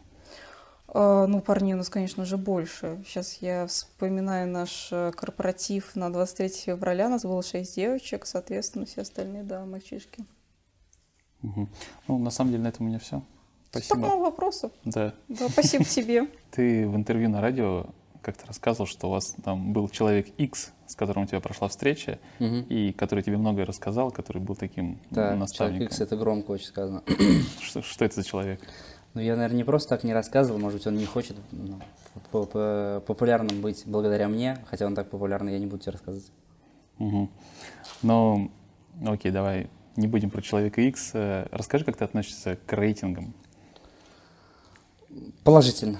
А, ну, парней у нас, конечно же, больше. Сейчас я вспоминаю наш э, корпоратив на 23 февраля. У нас было 6 девочек, соответственно, все остальные, да, мальчишки. Угу. Ну, на самом деле, на этом у меня все. Спасибо. Такого вопроса. Да. Да, спасибо тебе. (laughs) Ты в интервью на радио как-то рассказывал, что у вас там был человек X, с которым у тебя прошла встреча, угу. и который тебе многое рассказал, который был таким да, наставником. Человек X это громко очень сказано. (clears throat) Что, что это за человек? Ну, я, наверное, не просто так не рассказывал, может быть, он не хочет ну, популярным быть благодаря мне, хотя он так популярный, я не буду тебе рассказывать. Угу. Ну, окей, давай не будем про человека X. Э, расскажи, как ты относишься к рейтингам? Положительно.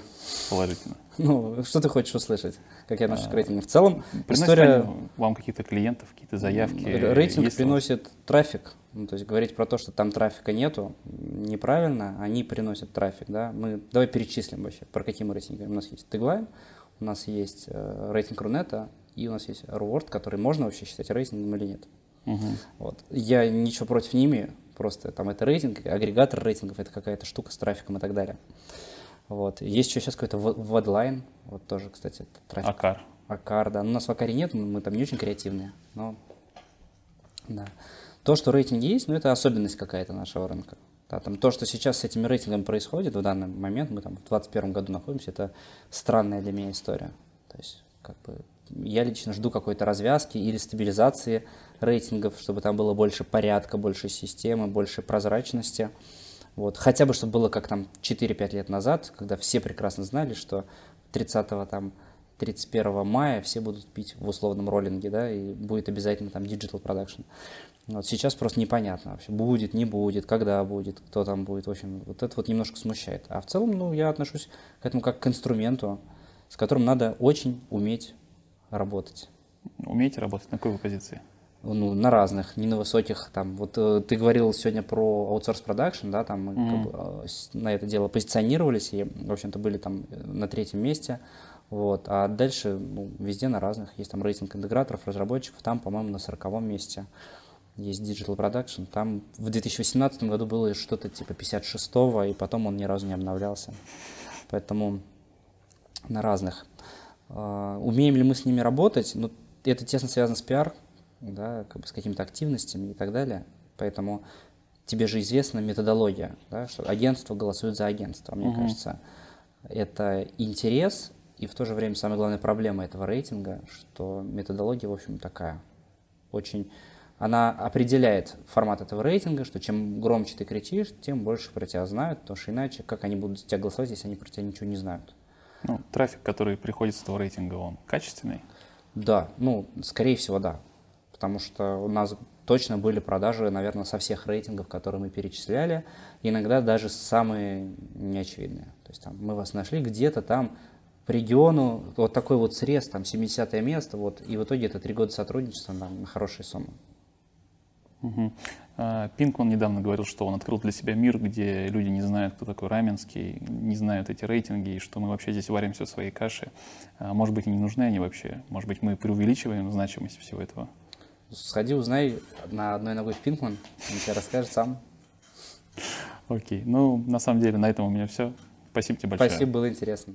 Положительно. (laughs) Ну, что ты хочешь услышать, как я отношусь а, к рейтингам? В целом, история... вам каких-то клиентов, какие-то заявки? Рейтинг Есть приносит трафик. Ну, то есть говорить про то, что там трафика нету, неправильно. Они приносят трафик, да. Мы, давай перечислим вообще, про какие мы рейтинги говорим. У нас есть Tagline, у нас есть э, рейтинг Рунета, и у нас есть Reward, который можно вообще считать рейтингом или нет. Угу. Вот. Я ничего против ними, просто там это рейтинг, агрегатор рейтингов, это какая-то штука с трафиком и так далее. Вот. Есть еще сейчас какой-то Водлайн, вот тоже, кстати, трафик. Акар. Акар, да. Ну, у нас в Акаре нет, мы там не очень креативные, но да. То, что рейтинг есть, ну, это особенность какая-то нашего рынка. Да, там то, что сейчас с этими рейтингами происходит в данный момент, мы там в 2021 году находимся, это странная для меня история. То есть, как бы, я лично жду какой-то развязки или стабилизации рейтингов, чтобы там было больше порядка, больше системы, больше прозрачности. Вот. Хотя бы, чтобы было как там 4-5 лет назад, когда все прекрасно знали, что 30 там, 31 мая все будут пить в условном роллинге, да, и будет обязательно там digital production. Вот сейчас просто непонятно вообще, будет, не будет, когда будет, кто там будет, в общем, вот это вот немножко смущает. А в целом, ну, я отношусь к этому как к инструменту, с которым надо очень уметь работать. Умеете работать? На какой вы позиции? ну, на разных, не на высоких. Там, вот э, ты говорил сегодня про аутсорс продакшн, да, там мы mm-hmm. как бы, э, на это дело позиционировались и, в общем-то, были там э, на третьем месте. Вот. А дальше ну, везде на разных. Есть там рейтинг интеграторов, разработчиков, там, по-моему, на сороковом месте. Есть Digital Production. Там в 2018 году было что-то типа 56-го, и потом он ни разу не обновлялся. Поэтому на разных. Умеем ли мы с ними работать? Ну, это тесно связано с пиар, да, как бы с какими-то активностями и так далее. Поэтому тебе же известна методология, да, что агентство голосует за агентство. Мне угу. кажется, это интерес и в то же время самая главная проблема этого рейтинга, что методология, в общем, такая. Очень она определяет формат этого рейтинга, что чем громче ты кричишь, тем больше про тебя знают, потому что иначе как они будут тебя голосовать, если они про тебя ничего не знают. Ну, трафик, который приходит с этого рейтинга, он качественный? Да, ну, скорее всего, да потому что у нас точно были продажи, наверное, со всех рейтингов, которые мы перечисляли, иногда даже самые неочевидные. То есть там, мы вас нашли где-то там по региону, вот такой вот срез, там 70 место, вот, и в итоге это три года сотрудничества там, на хорошие суммы. Угу. Пинк, он недавно говорил, что он открыл для себя мир, где люди не знают, кто такой Раменский, не знают эти рейтинги, и что мы вообще здесь варимся в своей каше. А, может быть, и не нужны они вообще. Может быть, мы преувеличиваем значимость всего этого. Сходи, узнай на одной ногой в Пинкман, он тебе расскажет сам. Окей, ну, на самом деле, на этом у меня все. Спасибо тебе большое. Спасибо, было интересно.